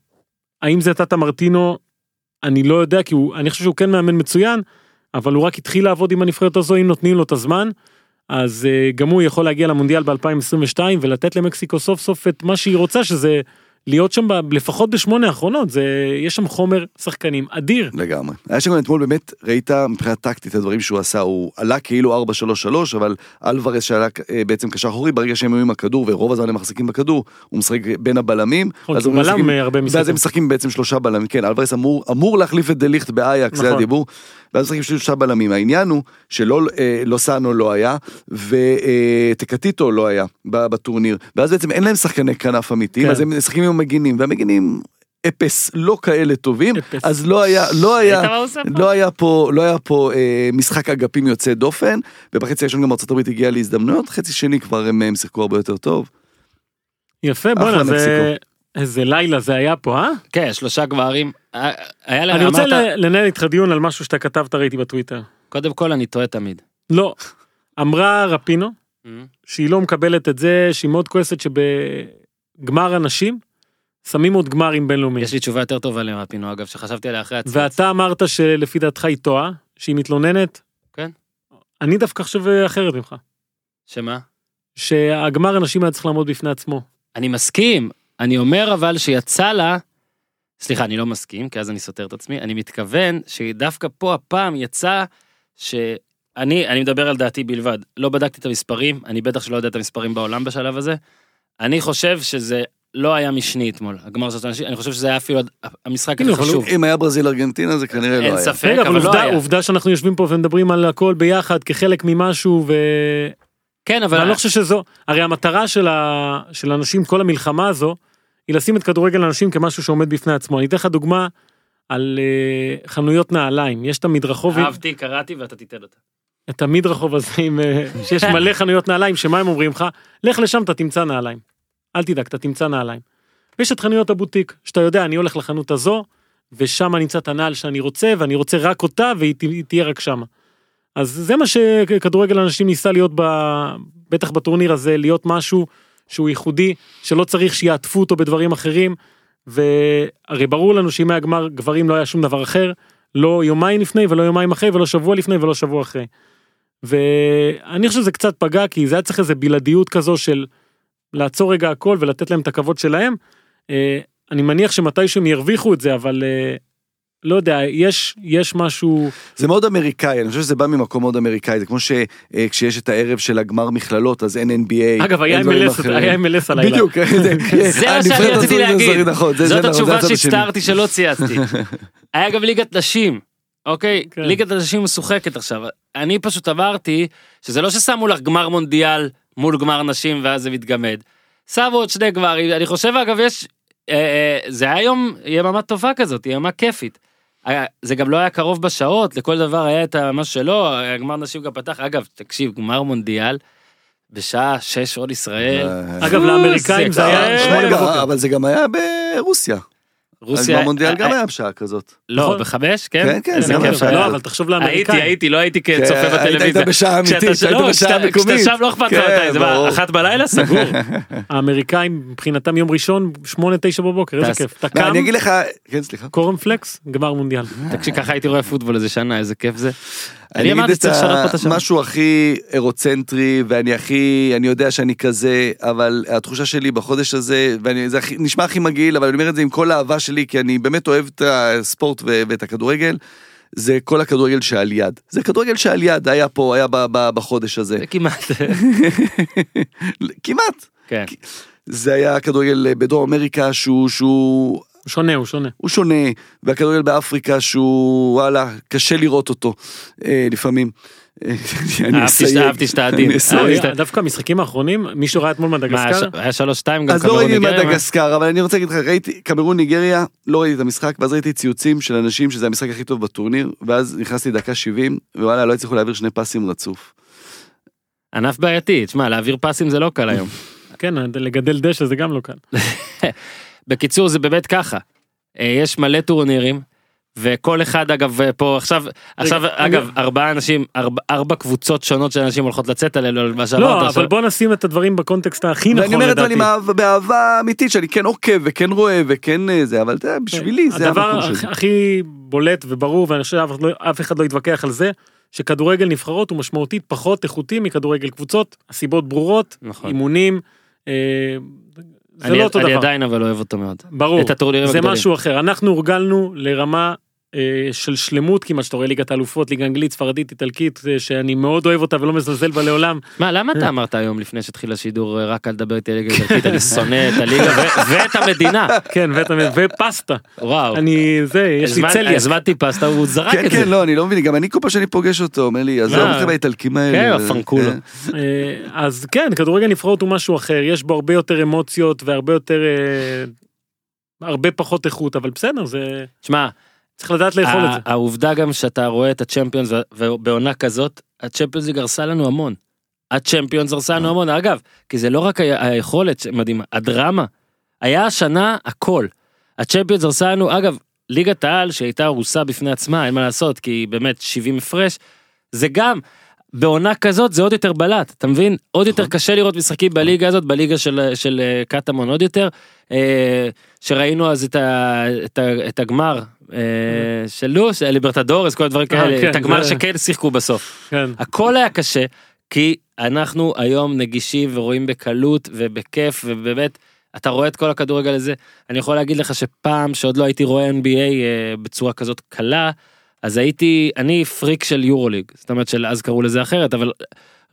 האם זה טאטה מרטינו אני לא יודע כי הוא אני חושב שהוא כן מאמן מצוין אבל הוא רק התחיל לעבוד עם הנבחרת הזו אם נותנים לו את הזמן. אז אה, גם הוא יכול להגיע למונדיאל ב-2022 ולתת למקסיקו סוף סוף את מה שהיא רוצה שזה להיות שם ב- לפחות בשמונה האחרונות זה יש שם חומר שחקנים אדיר. לגמרי. היה שם אתמול באמת, ראית מבחינה טקטית הדברים שהוא עשה, הוא עלה כאילו 4-3-3, אבל אלוורס שעלה אה, בעצם קשר אחורי, ברגע שהם היו עם הכדור, ורוב הזמן הם מחזיקים בכדור, הוא משחק בין הבלמים. נכון, ואז כי הוא הם בלם משחקים- הרבה ואז משחקים. הם משחקים בעצם שלושה בלמים, כן, אלוורס אמור, אמור להחליף את דליכט באייקס, זה נכון. הדיבור. ואז משחקים שלושה בלמים. העניין הוא שלא אה, לוסאנו לא היה, וטקטיטו לא היה ב- בטורניר. ואז בעצם אין להם שחקני כנף אמיתיים, כן. אז הם משחקים עם המגינים, והמגינים אפס לא כאלה טובים, אפס. אז לא היה, לא היה? לא היה פה, לא היה פה אה, משחק אגפים יוצא דופן, ובחצי הראשון גם ארה"ב הגיעה להזדמנויות, חצי שני כבר הם, הם שיחקו הרבה יותר טוב. יפה בואנה זה מקסיקו. איזה לילה זה היה פה אה? כן, שלושה גברים. אה, היה להם, אני רוצה אמרת, לנהל איתך דיון על משהו שאתה כתבת ראיתי בטוויטר. קודם כל אני טועה תמיד. לא. אמרה רפינו שהיא לא מקבלת את זה שהיא מאוד כועסת שבגמר הנשים שמים עוד גמרים בינלאומיים. יש לי תשובה יותר טובה למפינו אגב, שחשבתי עליה אחרי הצוות. ואתה אמרת שלפי דעתך היא טועה שהיא מתלוננת. כן. אני דווקא חושב אחרת ממך. שמה? שהגמר הנשים היה צריך לעמוד בפני עצמו. אני מסכים, אני אומר אבל שיצא לה, סליחה, אני לא מסכים, כי אז אני סותר את עצמי, אני מתכוון שדווקא פה הפעם יצא שאני, אני מדבר על דעתי בלבד, לא בדקתי את המספרים, אני בטח שלא יודע את המספרים בעולם בשלב הזה, אני חושב שזה לא היה משני אתמול, הגמר של האנשים, אני חושב שזה היה אפילו המשחק הכי חשוב. אם היה ברזיל ארגנטינה זה כנראה לא אין היה. ספק, רגע אבל לא היה. עובדה שאנחנו יושבים פה ומדברים על הכל ביחד כחלק ממשהו ו... כן, אבל ואני לא חושב שזו, הרי המטרה של, ה, של אנשים, כל המלחמה הזו, היא לשים את כדורגל האנשים כמשהו שעומד בפני עצמו. אני אתן לך דוגמה על uh, חנויות נעליים, יש את המדרחוב, אהבתי, קראתי ואתה תיתן אותה. את המדרחוב הזה עם, אה, *laughs* שיש מלא חנויות נעליים, שמה הם אומרים לך? לך לשם אתה תמצא נעליים. אל תדאג, אתה תמצא נעליים. ויש את חנויות הבוטיק, שאתה יודע, אני הולך לחנות הזו, ושם אני אמצא את הנעל שאני רוצה, ואני רוצה רק אותה, והיא תהיה רק שמה. אז זה מה שכדורגל אנשים ניסה להיות, ב... בטח בטורניר הזה, להיות משהו שהוא ייחודי, שלא צריך שיעטפו אותו בדברים אחרים, והרי ברור לנו שאם היה גמר גברים לא היה שום דבר אחר, לא יומיים לפני ולא יומיים אחרי ולא שבוע לפני ולא שבוע אחרי. ואני חושב שזה קצת פגע כי זה היה צריך איזה בלעדיות כזו של לעצור רגע הכל ולתת להם את הכבוד שלהם. אה, אני מניח שמתישהו הם ירוויחו את זה אבל אה, לא יודע יש יש משהו זה מאוד אמריקאי, אני חושב שזה בא ממקום מאוד אמריקאי, זה כמו שכשיש את הערב של הגמר מכללות, אז אין NBA. אגב היה MLS. היה MLS הלילה. בדיוק, זה מה שאני רציתי להגיד. זאת התשובה. שהצטערתי שלא צייצתי. *laughs* היה גם ליגת נשים, אוקיי? כן. ליגת הנשים משוחקת עכשיו. אני פשוט אמרתי שזה לא ששמו לך גמר מונדיאל מול גמר נשים ואז זה מתגמד. שמו עוד שני גמרים, אני חושב אגב יש, אה, אה, זה היה יום יממה טובה כזאת, יממה כיפית. היה- זה גם לא היה קרוב בשעות, לכל דבר היה את מה שלו, הגמר נשים גם פתח, אגב, תקשיב, גמר מונדיאל, בשעה שש עוד ישראל. אה, אגב לאמריקאים זה היה אה, שמונה רגע, בבוקר. אבל זה גם היה ברוסיה. רוסיה... במונדיאל אה, גם אה, היה בשעה כזאת. לא, נכון. בחמש, כן? כן, כן, איזה זה גם היה. לא, אבל תחשוב הייתי, לאמריקאים. הייתי, לא הייתי כן, כצופה היית- היית בטלוויזיה. בשעה אמיתית, היית בשעה מקומית. כשאתה שם לא אכפת לך כן, מתי, זה. אחת בלילה סגור. *laughs* האמריקאים מבחינתם יום ראשון, 8-9 בבוקר, איזה. כיף. אתה קם, אני אגיד לך, כן, סליחה. קורנפלקס, גמר מונדיאל. תקשיב, ככה הייתי רואה פוטבול איזה שנה, איזה כיף זה. אני אמרתי אגיד את שצריך לשנות פה את השם. המשהו הכי אירוצנטרי, ואני הכי, אני יודע שאני כזה, אבל התחושה שלי בחודש הזה, וזה הכי- נשמע הכי מגעיל, אבל אני אומר את זה עם כל האהבה שלי, כי אני באמת אוהב את הספורט ו- ואת הכדורגל, זה כל הכדורגל שעל יד. זה כדורגל שעל יד היה פה, היה ב- ב- בחודש הזה. זה כמעט. *laughs* כמעט. כן. זה היה כדורגל בדרום אמריקה שהוא, שהוא הוא שונה, הוא שונה. הוא שונה, והכדורגל באפריקה שהוא, וואלה, קשה לראות אותו אה, לפעמים. אה, אהבתי אסייג. ש- אהבתי שתעדין. אני אסייג. אהבתי אה, שת- דווקא המשחקים האחרונים, מישהו ראה אתמול מדגסקר? היה שלוש שתיים גם אז לא קמרון ראיתי ניגריה? מדגסקר, אבל אני רוצה להגיד לך, ראיתי, קמרון ניגריה, לא ראיתי את המשחק, ואז ראיתי ציוצים של אנשים שזה המשחק הכי טוב בטורניר, ואז נכנסתי דקה 70, ווואלה, לא הצליחו להעביר שני פסים רצוף. ענף בעייתי, תשמע, להעביר פסים זה לא קל היום. *laughs* כן, לגדל דשא זה גם לא קל. *laughs* בקיצור, זה באמת ככה. אה, יש מלא טורנירים, וכל אחד אגב אה, פה עכשיו עכשיו אגב אני- ארבעה אנשים ארבע, ארבע קבוצות שונות של אנשים הולכות לצאת עלינו על מה שאמרת לא, אבל עכשיו. בוא נשים את הדברים בקונטקסט הכי ואני נכון אומר את זה לדעתי. אהבה- באהבה אמיתית, שאני כן עוקב וכן רואה וכן אה, זה, אבל בשבילי זה הדבר הכי- בולט וברור, ואני חושב שאף אחד לא- אחד לא יתווכח על זה, שכדורגל נבחרות הוא משמעותית פחות איכותי מכדורגל קבוצות, הסיבות ברורות, נכון. אימונים, אה, זה אני, לא אותו אני דבר. עדיין אבל אוהב אותו מאוד. ברור, את הטורנירים זה הגדולים. משהו אחר. אנחנו הורגלנו לרמה של שלמות כמעט, שאתה רואה ליגת האלופות, ליגה אנגלית, ספרדית, איטלקית, אה, שאני מאוד אוהב אותה ולא מזלזל בה לעולם. מה למה אתה אמרת היום לפני שהתחיל השידור אה, רק אל תדבר איתי על ליגה *laughs* איטלקית אני שונא את הליגה ואת המדינה כן, ואתה- ופסטה. וואו. אני, זה, יש לי צליאק. הזמנתי פסטה הוא זרק כן, את זה. כן, לא, אני לא מבין, גם אני כל פעם שאני פוגש אותו, אומר לי, עזוב מה? אותך באיטלקים כן, האלה. הפנקולו. אה, אה, אז כן, כדורגל נבחרות הוא משהו אחר, יש בו הרבה יותר אמוציות והרבה יותר, אה, הרבה פחות איכות, אבל בסדר, זה, שמע צריך לדעת לאכול את זה. העובדה גם שאתה רואה את הצ'מפיונס ובעונה כזאת הצ'מפיונס ליג הרסה לנו המון. הצ'מפיונס הרסה לנו המון אגב כי זה לא רק היכולת שמדהימה הדרמה. היה השנה הכל. הצ'מפיונס הרסה לנו אגב ליגת העל שהייתה הרוסה בפני עצמה אין מה לעשות כי היא באמת 70 הפרש זה גם. בעונה כזאת זה עוד יותר בלט אתה מבין עוד יותר קשה לראות משחקים בליגה הזאת בליגה של של אה, קטמון עוד יותר אה, שראינו אז את, ה, את, ה, את הגמר אה, של לוס ליברטדורס כל הדברים אה, כאלה את הגמר שכן שיחקו בסוף. כן. הכל היה קשה כי אנחנו היום נגישים ורואים בקלות ובכיף ובאמת אתה רואה את כל הכדורגל הזה. אני יכול להגיד לך שפעם שעוד לא הייתי רואה NBA אה, בצורה כזאת קלה אז הייתי אני פריק של יורוליג. זאת אומרת של אז קראו לזה אחרת אבל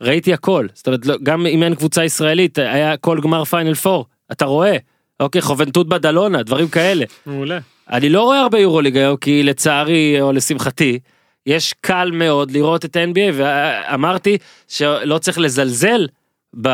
ראיתי הכל. זאת אומרת לא, גם אם אין קבוצה ישראלית היה כל גמר פיינל פור אתה רואה. אוקיי חובנטות בדלונה דברים כאלה. מעולה. אני לא רואה הרבה יורוליג היום כי לצערי או לשמחתי יש קל מאוד לראות את ה-NBA ואמרתי שלא צריך לזלזל ב...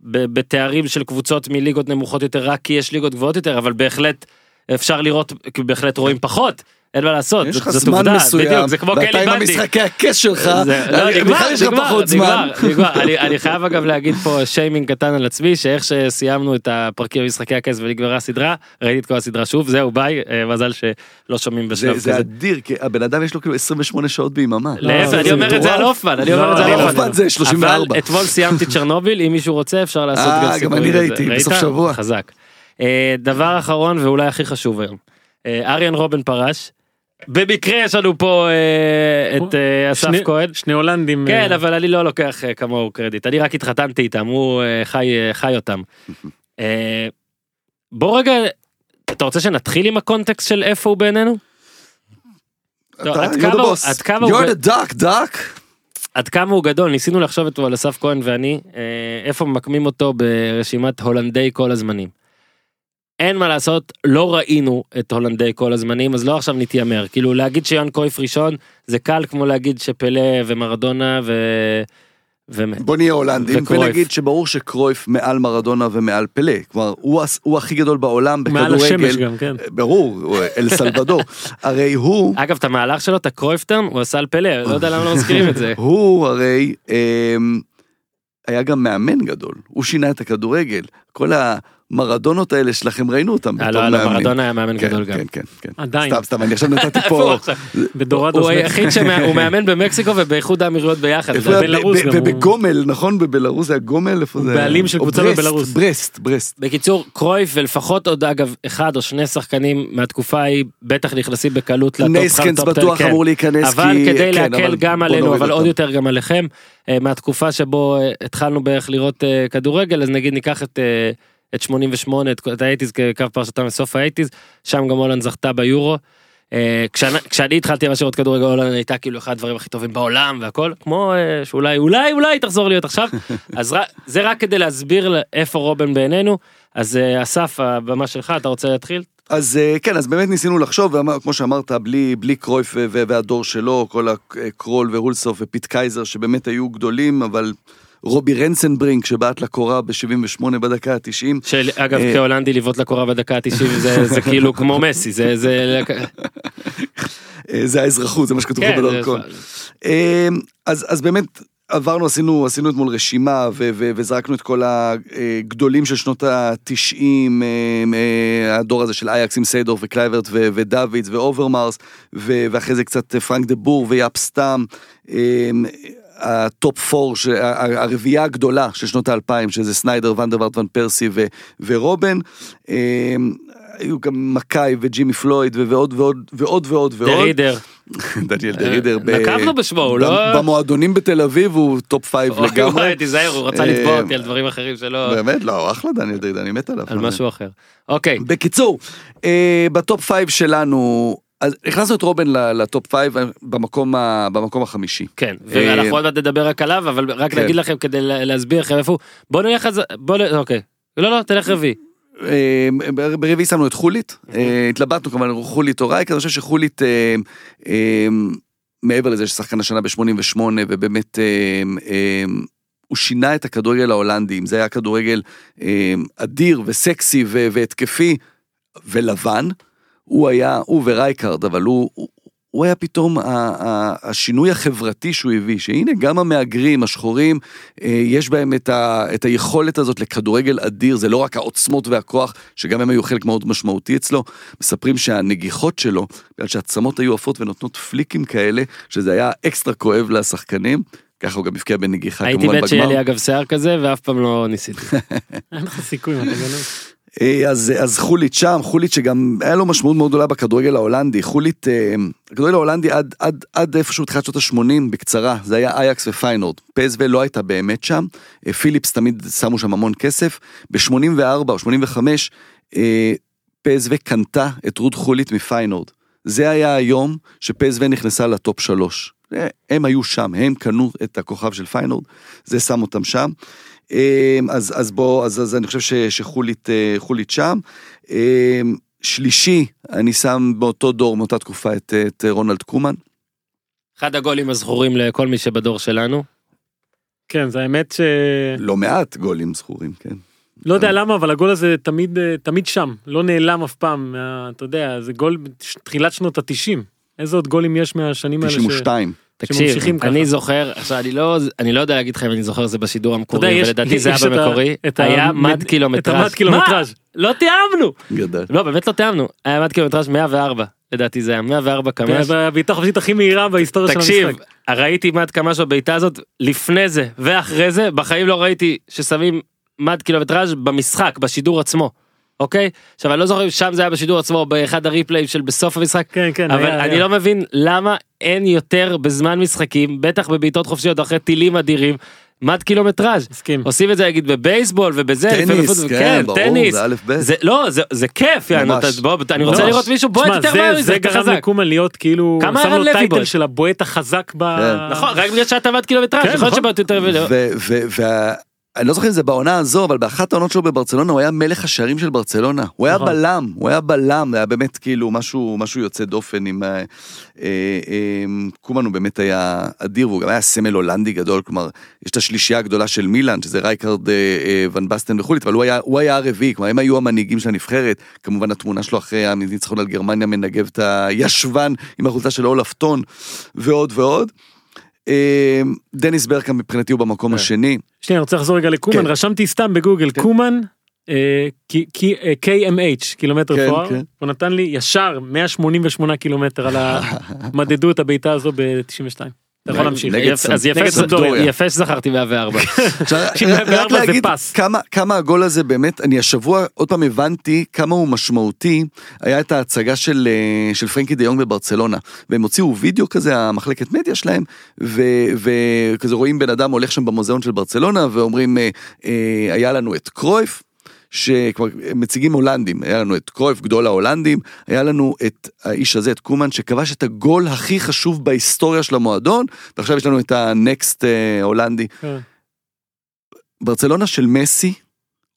בתארים של קבוצות מליגות נמוכות יותר רק כי יש ליגות גבוהות יותר אבל בהחלט אפשר לראות בהחלט רואים פחות אין מה לעשות יש זאת- לך זאת זמן עובדה, מסוים, זה כמו ואתה קלי עם בנדי. המשחקי הכס שלך, זה- לא, בכלל יש לך פחות זמן. *laughs* אני- אני חייב אגב להגיד פה שיימינג קטן על עצמי שאיך שסיימנו את הפרקים במשחקי הכס ונגמרה הסדרה ראיתי את כל הסדרה שוב זהו ביי אה, מזל שלא שומעים בשלב זה, זה כזה. אדיר, כי הבן אדם יש לו כאילו 28 שעות ביממה. להפך אני אומר את זה על. הופמן אני אומר את זה לא, על לא, הופמן. הופמן זה 34. אבל אתמול סיימתי *laughs* צ'רנוביל אם מישהו רוצה אפשר לעשות אה, גם גם סיפורים אני לזה. ראיתי, ראית? בסוף שבוע. חזק. אה, דבר אחרון ואולי הכי חשוב היום. אה, אריאן רובן פרש. במקרה יש לנו פה אה, את אה, אסף שני- כהן. שני הולנדים. כן אה, אבל אני לא לוקח אה, כמוהו קרדיט אני רק התחתנתי איתם הוא אה, חי אה, חי אותם. *laughs* אה, בוא רגע אתה רוצה שנתחיל עם הקונטקסט של איפה הוא בעינינו? אתה, עד you're כמה the הוא-. עד כמה You're the duck, duck. עד כמה הוא גדול ניסינו לחשוב אותו על אסף כהן ואני אה, איפה ממקמים אותו ברשימת הולנדי כל הזמנים. אין מה לעשות לא ראינו את הולנדי כל הזמנים אז לא עכשיו נתיימר כאילו להגיד שיאן קרויף ראשון זה קל כמו להגיד שפלה ומרדונה ו... ו... בוא נהיה הולנדים וקרויף. ונגיד שברור שקרויף מעל מרדונה ומעל פלא. כלומר, הוא הוא הכי גדול בעולם מעל השמש בכדורגל. גם, כן. ברור, אל סלבדור. *laughs* הרי הוא, אגב את המהלך שלו את הקרויפטרן הוא עשה על פלא לא יודע למה לא מזכירים את זה. *laughs* הוא הרי אמ, היה גם מאמן גדול. הוא שינה את הכדורגל. כל המרדונות האלה שלכם, ראינו אותם אה, בתור לא, לא, מאמנים. מרדונה היה מאמן כן, גדול גם. כן, כן, כן. עדיין. סתם, סתם, אני עכשיו *laughs* נתתי פה... בדורדוס. הוא היחיד שהוא מאמן במקסיקו ובאיחוד האמירויות ביחד. גם בגומל, נכון? בבלרוס זה היה גומל? איפה זה? בעלים של קבוצה ברסט, בבלרוס. ברסט, ברסט. בקיצור, קרויף ולפחות עוד אגב אחד או שני שחקנים מהתקופה ההיא בטח נכנסים בקלות ל top נייסקנס top בטוח כן. אמור להיכנס, אבל כדי כן, להקל גם עלינו אבל עוד. יותר גם עליכם אה, מהתקופה שבו אה, התחלנו בערך לראות כדורגל אז נגיד ניקח את. את 88 את את ה eighties כקו פרשתם לסוף ה eighties שם גם הולנד זכתה ביורו. אה, כשאני, כשאני התחלתי ממש לראות כדורגל הולנד הייתה כאילו אחד הדברים הכי טובים בעולם והכל כמו אה, שאולי אולי אולי תחזור להיות עכשיו. *laughs* אז רק- זה רק כדי להסביר לה- איפה רובן בעינינו. אז אה, אסף הבמה שלך אתה רוצה להתחיל? אז כן, אז באמת ניסינו לחשוב, ואמר- כמו שאמרת, בלי, בלי קרויף והדור שלו, כל הקרול והולסהוף ופיט קייזר, שבאמת היו גדולים, אבל רובי רנסנברינק שבעט לקורה ב-78 בדקה ה-90. שאגב אה, כהולנדי לבעוט לקורה בדקה ה-90 זה, זה כאילו כמו מסי זה זה אה, זה האזרחות, זה מה שכתוב כן, בדרכון. אה, אז, אז באמת עברנו, עשינו, עשינו אתמול רשימה ו- ו- וזרקנו את כל הגדולים של שנות ה-90, הדור הזה של אייקס עם סיידור וקלייברט ו- ודוידס ואוברמרס, ו- ואחרי זה קצת פרנק דה בור ויאפ סטאם. אה, ה top four, הרביעייה הגדולה של שנות האלפיים, שזה סניידר, ואן דר וארט, ון פרסי ו- ורובן. אה, היו גם מקאי וג'ימי פלויד ועוד ועוד ועוד ועוד ועוד. דרידר דניאל דרידר. ב- נקבנו בשמו, הוא לא- במועדונים בתל אביב הוא top five לגמרי. תיזהר הוא רצה אה, לתבוע אותי על דברים אחרים שלא באמת לא, אחלה דניאל דרידר, אני מת עליו. על משהו אחר אוקיי בקיצור, אה, ב top five שלנו, אז הכנסנו את רובן ל top five במקום ה- במקום החמישי. כן, אה, ואנחנו עוד מעט נדבר רק עליו, אבל רק כן. נגיד לכם כדי לה- להסביר לכם איפה הוא. בוא נלך על זה, בוא נ... אוקיי. לא, לא, תלך רביעי. אה, ברביעי שמנו את חולית, אה, התלבטנו כמובן חולית או רייקארד, אני חושב שחולית, אה, אה, מעבר לזה ששחקן השנה ב-88 ובאמת אה, אה, הוא שינה את הכדורגל ההולנדי, אם זה היה כדורגל אה, אדיר וסקסי והתקפי ולבן, הוא היה, הוא ורייקרד, אבל הוא, הוא, היה פתאום ה- ה- השינוי החברתי שהוא הביא, שהנה גם המהגרים, השחורים, אה, יש בהם את, ה, את היכולת הזאת לכדורגל אדיר, זה לא רק העוצמות והכוח, שגם הם היו חלק מאוד משמעותי אצלו. מספרים שהנגיחות שלו, בגלל שהעצמות היו עבות ונותנות פליקים כאלה, שזה היה אקסטרה כואב לשחקנים. ככה הוא גם הבקיע בנגיחה הייתי כמובן מת שיהיה בגמר. לי אגב שיער כזה, ואף פעם לא ניסיתי. *laughs* אין לך סיכוי, אתה גנוב. אה, אז, אז חולית שם, חולית שגם היה לו משמעות מאוד גדולה בכדורגל ההולנדי. חולית, אה, הכדורגל ההולנדי עד, עד, עד איפשהו בתחילת שנות ה-80, בקצרה, זה היה אייקס ופיינורד. פסו לא הייתה באמת שם, אה, פיליפס תמיד שמו שם המון כסף. ב-84 או 85, אה, פסו קנתה את רות חולית מפיינורד. זה היה היום שפסו נכנסה לטופ שלוש. הם היו שם, הם קנו את הכוכב של פיינורד, זה שם אותם שם. אה, אז, אז בוא, אז, אז אני חושב ש, שחולית אה, חולית שם. אה, שלישי, אני שם באותו דור, מאותה תקופה, את, את רונלד קומן. אחד הגולים הזכורים לכל מי שבדור שלנו. כן, זה האמת ש... לא מעט גולים זכורים, כן. לא יודע למה, אבל הגול הזה תמיד, אה, תמיד שם, לא נעלם אף פעם, מה- אתה יודע, זה גול תחילת שנות התשעים. איזה עוד גולים יש מהשנים האלה? ש- 92. תקשיב, שממשיכים ככה. אני זוכר, עכשיו אני לא, אני לא יודע להגיד לך אם אני זוכר זה בשידור אתה יודע, המקורי, יש- ולדעתי זה היה במקורי, את היה המד- מד קילומטראז'. את המד קילומטראז'. מה? לא תיאמנו. גדל. לא, באמת לא תיאמנו. היה מד קילומטראז' 104, לדעתי זה היה 104 קמ"ש. והבעיטה החופשית הכי מהירה בהיסטוריה של תקשיב, המשחק. ראיתי מד קמ"ש בבעיטה הזאת לפני זה ואחרי זה, בחיים לא ראיתי ששמים מד קילומטראז' במשחק, בשידור עצמו. אוקיי? עכשיו אני לא זוכר אם שם זה היה בשידור עצמו באחד הריפליים של בסוף המשחק, כן, כן, אבל היה, אני היה. לא מבין למה אין יותר בזמן משחקים, בטח בבעיטות חופשיות אחרי טילים אדירים, מד קילומטראז'. מסכים. עושים את זה נגיד בבייסבול ובזה, טניס, בפוטבול, כן, ברור, טניס. זה א' ב'. זה לא, זה- זה כיף, יענו, ממש. אתה- בוא, אני רוצה ממש. לראות מישהו בועט יותר מהר מזה, זה גרם חזק. לקומן להיות כאילו, כמה שם ערן לו לוי טייטל בועט? של הבועט החזק ב... כן. נכון, רק בגלל שאתה מד קילומטראז', כן, יכול להיות נכון. שבעט יותר... אני לא זוכר אם זה בעונה הזו, אבל באחת העונות שלו בברצלונה הוא היה מלך השערים של ברצלונה. הוא היה נכון. בלם, הוא היה בלם, זה היה באמת כאילו משהו, משהו יוצא דופן עם... אה, אה, אה, קומן הוא באמת היה אדיר, והוא גם היה סמל הולנדי גדול, כלומר, יש את השלישייה הגדולה של מילאן, שזה רייקרד, אה, אה, ון בסטן וחולית, אבל הוא היה, הוא היה הרביעי, כלומר, הם היו המנהיגים של הנבחרת, כמובן התמונה שלו אחרי הניצחון על גרמניה מנגב את הישבן עם החולצה של אולף טון, ועוד ועוד. אה, דניס ברקאם מבחינתי הוא במקום כן. השני. שנייה, אני רוצה לחזור רגע לקומן, כן. רשמתי סתם בגוגל, כן. קומן אה, אה, KMH, קילומטר פוער, כן. הוא נתן לי ישר 188 קילומטר על *laughs* ה... מדדו את הבעיטה הזו ב-92. אתה יכול להמשיך. אז יפה שזכרתי 104. *laughs* עכשיו, *laughs* רק- 94 רק זה להגיד פס. כמה, הגול הזה באמת, אני השבוע עוד פעם הבנתי כמה הוא משמעותי, היה את ההצגה של, אה, של פרנקי דה יונג בברצלונה, והם הוציאו וידאו כזה, המחלקת מדיה שלהם, ו- וכזה רואים בן אדם הולך שם במוזיאון של ברצלונה, ואומרים, אה, אה, היה לנו את קרויף, שכבר מציגים הולנדים, היה לנו את קרויף, גדול ההולנדים, היה לנו את האיש הזה, את קומן, שכבש את הגול הכי חשוב בהיסטוריה של המועדון, ועכשיו יש לנו את הנקסט אה, הולנדי. כן. ברצלונה של מסי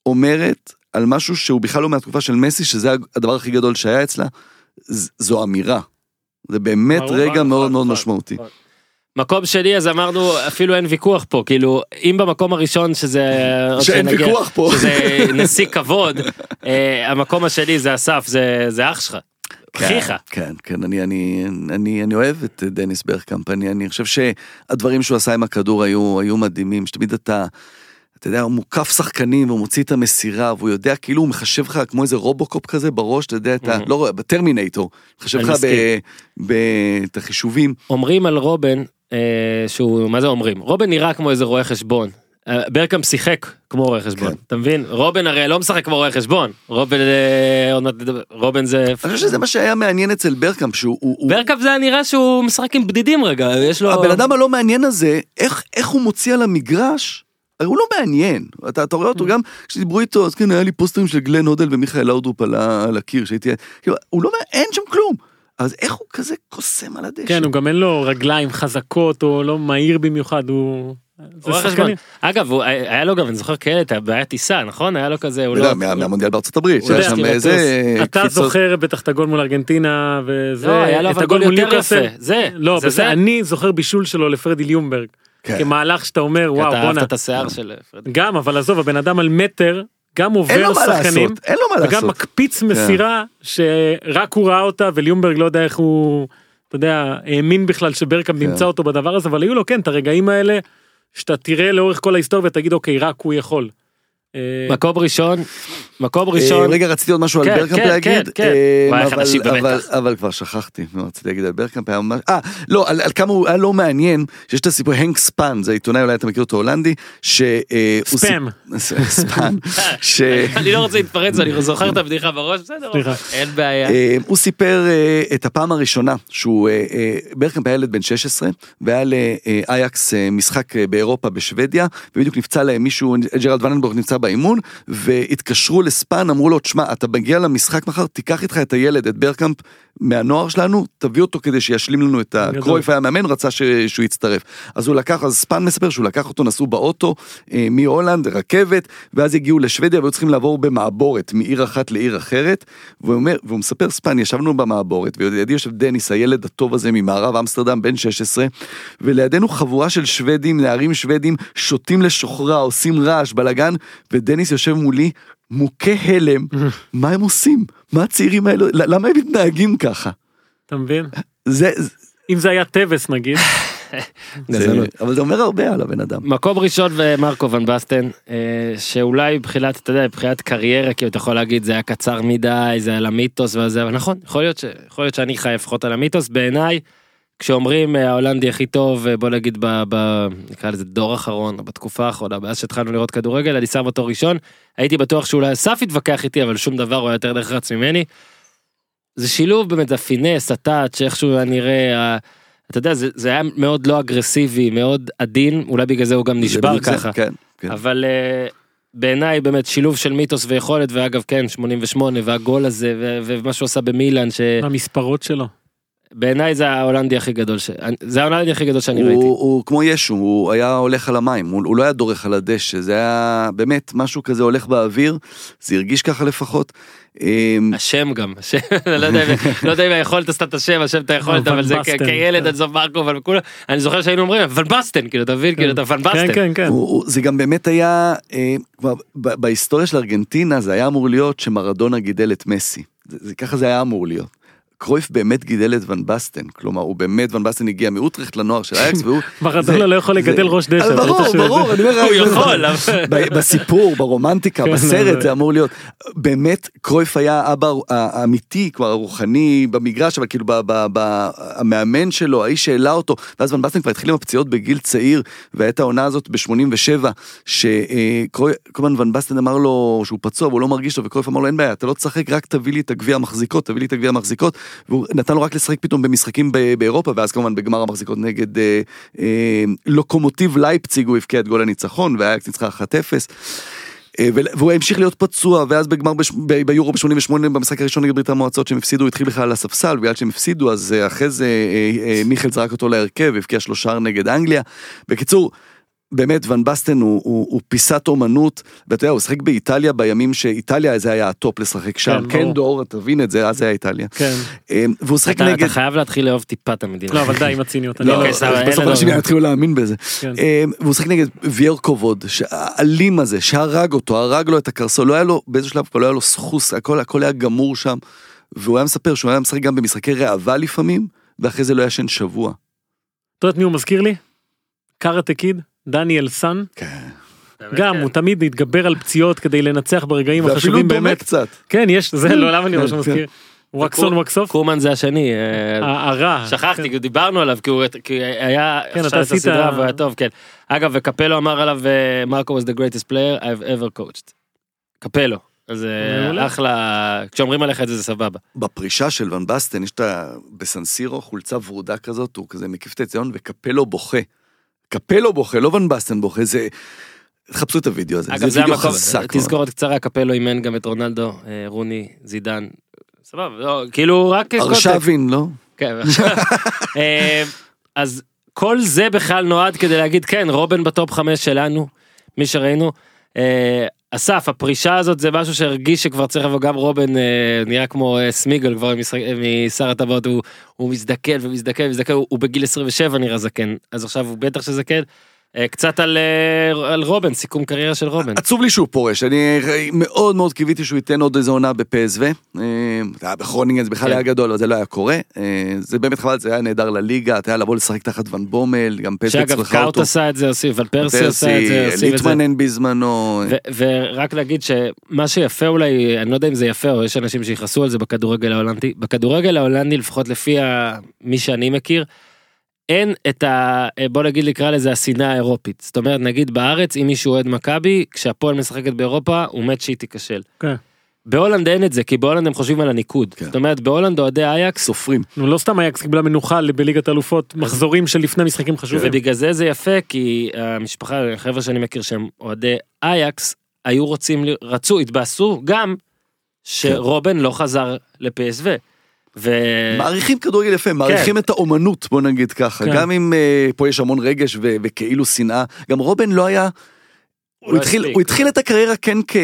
אומרת על משהו שהוא בכלל לא מהתקופה של מסי, שזה הדבר הכי גדול שהיה אצלה, ז- זו אמירה. זה באמת רגע מאוד מאוד. משמעותי. מקום שני אז אמרנו אפילו אין ויכוח פה כאילו אם במקום הראשון שזה שאין שנגיע, ויכוח פה. שזה נשיא כבוד אה, המקום השני זה אסף זה זה אח שלך. אחיך. כן, כן, אני, אני, אני, אני אוהב את דניס ברקאמפ, אני, אני חושב שהדברים שהוא עשה עם הכדור היו, היו מדהימים, שתמיד אתה, אתה יודע, הוא מוקף שחקנים, והוא מוציא את המסירה, והוא יודע, כאילו הוא מחשב לך כמו איזה רובוקופ כזה בראש, אתה יודע, אתה, Mhm. לא, בטרמינטור, מחשב לך ב-. ב- את החישובים. אומרים על רובן שהוא מה זה אומרים רובן נראה כמו איזה רואה חשבון. אה, ברקאם שיחק כמו רואה חשבון כן. אתה מבין רובן הרי לא משחק כמו רואה חשבון רובן אה, רובן זה אני חושב שזה מה שהיה מעניין אצל ברקאמפ, שהוא... הוא- הוא- ברקאם זה היה נראה שהוא משחק עם בדידים רגע יש לו הבן אדם הלא מעניין הזה, איך, איך הוא מוציא על המגרש, הרי הוא לא מעניין. אתה, אתה רואה אותו גם, כשדיברו איתו, אז כן, היה לי פוסטרים של גלן הודל ומיכאל לאודרופ על, הקיר, שהייתי, כאילו, הוא לא, אין שם כלום. אז איך הוא כזה קוסם על הדשא? כן, הוא גם אין לו רגליים חזקות, או לא מהיר במיוחד, הוא... אגב הוא היה לו גם אני זוכר כאלה את הבעיית טיסה נכון היה לו כזה הוא לא מה- מהמונדיאל בארצות הברית, הוא שהיה יודע, שם איזה אתה. זוכר בטח את הגול מול ארגנטינה וזה, לא, היה לו את הגול גול מול ניוקאסל. זה, לא. אני זוכר בישול שלו לפרדי ליומברג. כן. כמהלך שאתה אומר, וואו, אתה בואנה. אהבת את השיער של פרדי. גם, אבל עזוב, הבן אדם על מטר, גם עובר שחקנים, לעשות, אין לו מה וגם לעשות. מקפיץ מסירה שרק הוא ראה אותה, וליומברג לא יודע איך הוא, אתה יודע, האמין בכלל שברקאמפ כן. נמצא אותו בדבר הזה, אבל היו לו, כן, את הרגעים האלה, שאתה תראה לאורך כל ההיסטוריה ותגיד, אוקיי, רק הוא יכול. אה, מקום ראשון מקום אה, ראשון רגע, רציתי עוד משהו על כן, ברקאמפ כן, להגיד. כן, כן. אה, אבל- כבר שכחתי מה רציתי להגיד על ברקאמפ. אה, לא, על כמה הוא היה לא מעניין, שיש את הסיפור, הנק ספן, זה עיתונאי, אולי אתה מכיר אותו הולנדי, ש... אה, הנק ספן. *laughs* ש... אני לא רוצה להתפרץ אני זוכר את הבדיחה בראש בסדר. אין בעיה. אה, הוא סיפר אה, את הפעם הראשונה שהוא, אה, אה, ברקאמפ היה ילד בן 16, והיה לאייקס אה, משחק אה, באירופה בשוודיה, ובדיוק נפצע להם מישהו, ג'רלד וננבורג נמצא באימון, והתקשרו לספן, אמרו לו, תשמע, אתה מגיע למשחק מחר, תיקח איתך את הילד, את ברקאמפ, מהנוער שלנו, תביא אותו כדי שישלים לנו את ה... גדול. קרויף היה מאמן, רצה ש... שהוא יצטרף. אז הוא לקח, אז ספן מספר שהוא לקח אותו, נסעו באוטו אה, מהולנד, רכבת, ואז הגיעו לשוודיה והיו צריכים לעבור במעבורת מעיר אחת לעיר אחרת, והוא אומר, והוא מספר ספן, ישבנו במעבורת, ולידי יושב דניס, הילד הטוב הזה ממערב אמסטרדם, בן 16, ולידינו חבורה של שוודים, נערים שוודים, שותים לשוחרה, עושים רעש, בלאגן, ודניס יושב מולי, מוכה הלם, *laughs* מה הם עושים? מה הצעירים האלו, למה הם מתנהגים ככה? אתה מבין? זה, אם זה היה טווס נגיד, *laughs* זה, אבל זה אומר הרבה על הבן אדם. מקום ראשון ומרקו ון בסטן אה, שאולי מבחינת אתה יודע מבחינת קריירה כאילו אתה יכול להגיד זה היה קצר מדי זה על המיתוס וזה אבל נכון יכול להיות שאני חי לפחות על המיתוס בעיניי. כשאומרים אה, ההולנדי הכי טוב אה, בוא נגיד ב, ב, נקרא לזה דור אחרון או בתקופה האחרונה מאז שהתחלנו לראות כדורגל אני שם אותו ראשון הייתי בטוח שאולי אסף יתווכח איתי אבל שום דבר הוא היה יותר נחרץ ממני. זה שילוב באמת זה הפינס הטאץ' איכשהו היה נראה. ה- אתה יודע זה, זה היה מאוד לא אגרסיבי מאוד עדין אולי בגלל זה הוא גם נשבר בדיוק זה, ככה כן, כן. אבל אה, בעיניי באמת שילוב של מיתוס ויכולת ואגב כן 88 והגול הזה ו- ומה שהוא עשה במילאן המספרות שלו. שבעיניי זה ההולנדי הכי גדול ש... זה ההולנדי הכי גדול שאני הוא, ראיתי. הוא כמו ישו, הוא היה הולך על המים, הוא, הוא לא היה דורך על הדשא, זה היה באמת משהו כזה הולך באוויר, זה הרגיש ככה לפחות. אמ, השם גם, השם, לא יודע אם- לא יודע אם היכולת עשתה את השם, השם את היכולת, אבל זה כילד כן. עד סוף מרקו, אבל כולם, אני זוכר שהיינו אומרים, ון בסטן, כאילו, אתה מבין, כאילו, אתה ון כן בסטן. כן כן. הוא, זה גם באמת היה, אה, בהיסטוריה של ארגנטינה זה היה אמור להיות שמרדונה גידל את מסי, ככה זה היה אמור להיות. קרויף באמת גידל את ון בסטן, כלומר הוא באמת, ון בסטן הגיע מאוטרחט לנוער של אייקס *laughs* והוא... מרדונה לא יכול לגדל ראש דשא. אתה ברור, ברור, אני אומר, הוא זה- יכול, ב- בסיפור, ברומנטיקה, כן, בסרט זה- אמור להיות. באמת, קרויף היה האבא האמיתי, כבר הרוחני במגרש, אבל כאילו המאמן שלו, האיש שהעלה אותו, ואז ון בסטן כבר התחיל עם הפציעות בגיל צעיר, והייתה העונה הזאת ב-87, שכל הזמן ון בסטן אמר לו שהוא פצוע והוא לא מרגיש טוב, וקרויף אמר לו אין בעיה, אתה לא תשחק, רק תביא לי את הגביע המחזיקות, תביא לי את הגביע המחזיקות, והוא נתן לו רק לשחק פתאום במשחקים באירופה, ואז כמובן בגמר המחזיקות נגד אה, אה, לוקומוטיב לייפציג הוא הבקיע את גול הניצחון, ואייקס ניצחה 1-0. אה, והוא המשיך להיות פצוע, ואז בגמר ביורו ב-88 במשחק הראשון נגד ברית המועצות שהם הפסידו, התחיל בכלל על הספסל, בגלל שהם הפסידו, אז אה, אחרי זה אה, מיכלס זרק אותו להרכב, הבקיע שלושה נגד אנגליה. בקיצור, באמת ון בסטן הוא, הוא, הוא פיסת אומנות, ואתה יודע, הוא שיחק באיטליה בימים שאיטליה זה היה הטופ לשחק שם, כן. כן דור, תבין את זה, אז זה היה איטליה. כן. אה, והוא שיחק אתה נגד... אתה חייב להתחיל לאהוב טיפה את המדינה. לא אבל די עם הציניות. לא, לא- אוקיי, בסוף לנו- אנשים יתחילו להאמין בזה. כן. אה, והוא שיחק נגד וירקובוד, האלים הזה, שהרג אותו, הרג לו את הקרסול, לא היה לו, באיזשהו שלב כבר לא היה לו סחוס, הכל, הכל היה גמור שם. והוא היה מספר שהוא היה משחק גם במשחקי ראווה לפעמים, ואחרי זה לא ישן שבוע. אתה יודעת מי הוא מזכיר לי? קארטה קיד, דניאל סאן. גם הוא תמיד התגבר על פציעות כדי לנצח ברגעים ואפילו החשובים דומה באמת. קצת. כן יש זה לא למה אני כן, שמזכיר. ווקסון ווקסוף. קורמן זה השני. אה, הרע. שכחתי, כי דיברנו עליו, כי הוא כי היה, כן, אתה עכשיו את עשית- הסדרה והוא היה טוב, כן. אגב, וקפלו אמר עליו, אה, מרקו was the greatest player I've ever coached. קפלו. אז אה. אחלה, כשאומרים עליך את זה זה סבבה. בפרישה של ון בסטן יש את ה... בסנסירו חולצה ורודה כזאת, הוא כזה מקיף את הציון וקפלו בוכה. קפלו בוכה, לא ון בסטן בוכה, זה... חפשו את הוידאו הזה, אגב, זה וידאו המקום, חזק. תזכורת קצרה, קפלו אימן גם את רונלדו, אה, רוני, זידן. סבבה, לא, כאילו רק. ארשבין, לא? כן, *laughs* אה, אז כל זה בכלל נועד כדי להגיד כן רובן בטופ חמש שלנו מי שראינו. אסף הפרישה הזאת זה משהו שהרגיש שכבר צריך לבוא גם רובן אה, נראה כמו אה, סמיגל כבר אה, משר הטבעות הוא, הוא מזדקן ומזדקן ומזדקן הוא, הוא בגיל 27 נראה זקן אז עכשיו הוא בטח שזקן. אה, קצת על, אה, על רובן סיכום קריירה של רובן. עצוב לי שהוא פורש, אני מאוד מאוד קיוויתי שהוא ייתן עוד איזה עונה בפסו. זה היה בכרונינגן, זה בכלל כן. היה גדול, אבל זה לא היה קורה. אה, זה באמת חבל, זה היה נהדר לליגה, אתה יודע לבוא לשחק תחת ון בומל, גם פסו שאגב צריכה קאוט אותו. עשה את זה הוסיף אבל פרסי עשה את זה הוסיף את זה. ליטמנן בזמנו. ורק להגיד שמה שיפה אולי אני לא יודע אם זה יפה או יש אנשים שיכעסו על זה בכדורגל ההולנדי בכדורגל ההולנדי לפחות לפי מי שאני מכיר. אין את ה... בוא נגיד נקרא לזה השנאה האירופית זאת אומרת נגיד בארץ אם מישהו אוהד מכבי כשהפועל משחקת באירופה הוא מת שהיא תיכשל. כן. בהולנד אין את זה כי בהולנד הם חושבים על הניקוד כן. זאת אומרת בהולנד אוהדי אייקס סופרים. נו, לא סתם אייקס קיבלה מנוחה בליגת אלופות מחזורים של לפני משחקים חשובים. ובגלל זה זה יפה כי המשפחה החבר'ה שאני מכיר שהם אוהדי אייקס היו רוצים רצו התבאסו גם שרובן לא חזר לפסו. ו... מעריכים כדורגל יפה, מעריכים את האומנות, בוא נגיד ככה. כן. גם אם אה, פה יש המון רגש ו- וכאילו שנאה. גם רובן לא היה... הוא לא התחיל. הוא התחיל את הקריירה כן כ...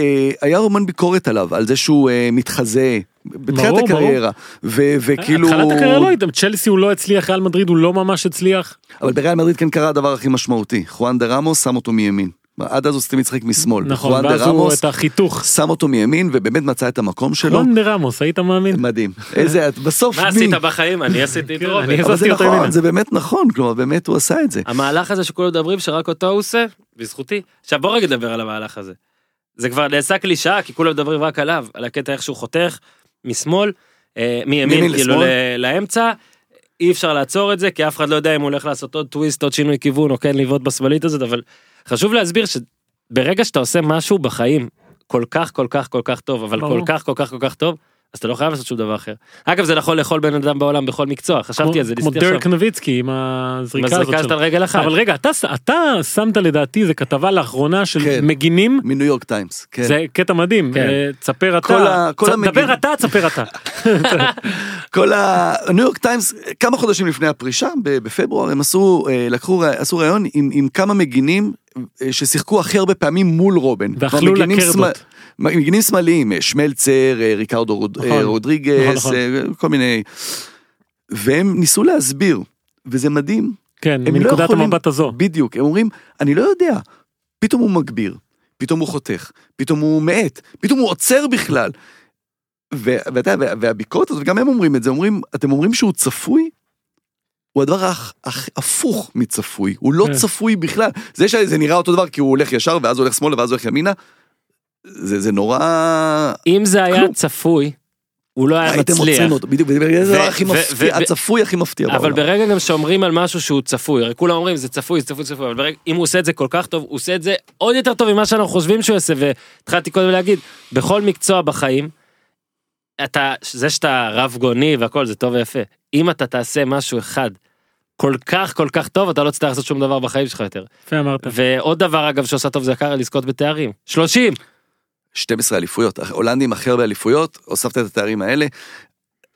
היה המון ביקורת עליו, על זה שהוא אה, מתחזה. בתחילת ברור, הקריירה. ו- וכאילו... התחלת הקריירה לא הייתם, צ'לסי הוא לא הצליח, ריאל מדריד הוא לא ממש הצליח. אבל בריאל מדריד כן קרה הדבר הכי משמעותי. חואן דה רמוס שם אותו מימין. עד אז הוא סתם משחק משמאל. נכון, חואן ואז הוא רמוס את החיתוך. שם אותו מימין ובאמת מצא את המקום שלו. רון דה רמוס, היית מאמין? מדהים. איזה, בסוף מה מי? עשית בחיים? אני עשיתי את כן, רובן. אני אבל זה נכון. זה באמת נכון, כלומר באמת הוא עשה את זה. המהלך הזה שכולם מדברים שרק אותו הוא עושה, בזכותי. עכשיו בוא רגע נדבר על המהלך הזה. זה כבר נעשה קלישאה כי כולם מדברים רק עליו, על הקטע איך שהוא חותך משמאל, אה, מימין כאילו לאמצע. אי אפשר לעצור את זה כי אף אחד לא יודע אם הוא הולך לעשות עוד טוויסט עוד שינוי כיוון או כן לבעוט בשמאלית הזאת אבל חשוב להסביר שברגע שאתה עושה משהו בחיים כל כך כל כך כל כך טוב אבל ברור. כל כך כל כך כל כך טוב אז אתה לא חייב לעשות שום דבר אחר. אגב זה נכון לכל בן אדם בעולם בכל מקצוע חשבתי על זה כמו. דרק נוביצקי עם הזריקה הזאת שלו. על רגל אחת. אבל רגע, אתה, אתה שמת לדעתי, זה כתבה לאחרונה של כן. מגינים, מניו יורק טיימס. כן. זה קטע מדהים, כן. אה, תספר כל אתה, ה- צ-. דבר אתה, תספר אתה. *laughs* כל ה... הניו יורק טיימס, כמה חודשים לפני הפרישה, בפברואר, הם עשו, אה, לקחו, עשו ראיון עם, עם כמה מגינים ששיחקו הכי הרבה פעמים מול רובן. ואכלו לקרדות. מגינים שמאליים, אה, שמלצר, אה, ריקרדו רוד- נכון. אה, נכון, רודריגס, נכון. אה, כל מיני... והם ניסו להסביר, וזה מדהים. כן, הם לא מנקודת יכולים- המבט הזו. בדיוק, הם אומרים, אני לא יודע, פתאום הוא מגביר, פתאום הוא חותך, פתאום הוא מאט, פתאום הוא עוצר בכלל. ואתה יודע, וה- והביקורת הזאת, וגם הם אומרים את זה, אומרים, אתם אומרים שהוא צפוי? הוא הדבר הכ- הכ- הפוך מצפוי, הוא לא כן. צפוי בכלל. זה שזה נראה אותו דבר כי הוא הולך ישר ואז הוא הולך שמאלה ואז הוא הולך ימינה, זה, זה נורא... אם זה היה כלום. צפוי, הוא לא היה הייתם מצליח. עוצרים אותו, בדיוק, זה הדבר הכי מפתיע, הצפוי הכי מפתיע אבל בעולם. ברגע גם שאומרים על משהו שהוא צפוי, הרי כולם אומרים זה צפוי, זה צפוי, צפוי, אבל ברגע, אם הוא עושה את זה כל כך טוב, הוא עושה את זה עוד יותר טוב ממה שאנחנו חושבים שהוא יעשה, והתחלתי קודם להגיד, בכל מקצוע בחיים, אתה, זה שאתה רב גוני והכל זה טוב ויפה, אם אתה תעשה משהו אחד כל כך כל כך טוב, אתה לא תצטרך לעשות שום דבר בחיים שלך יותר. יפה אמרת. ועוד דבר אגב שעושה טוב זה יקר לזכות בתארים. 30! 12 אליפויות, הולנדים הכי הרבה אליפויות, הוספת את התארים האלה.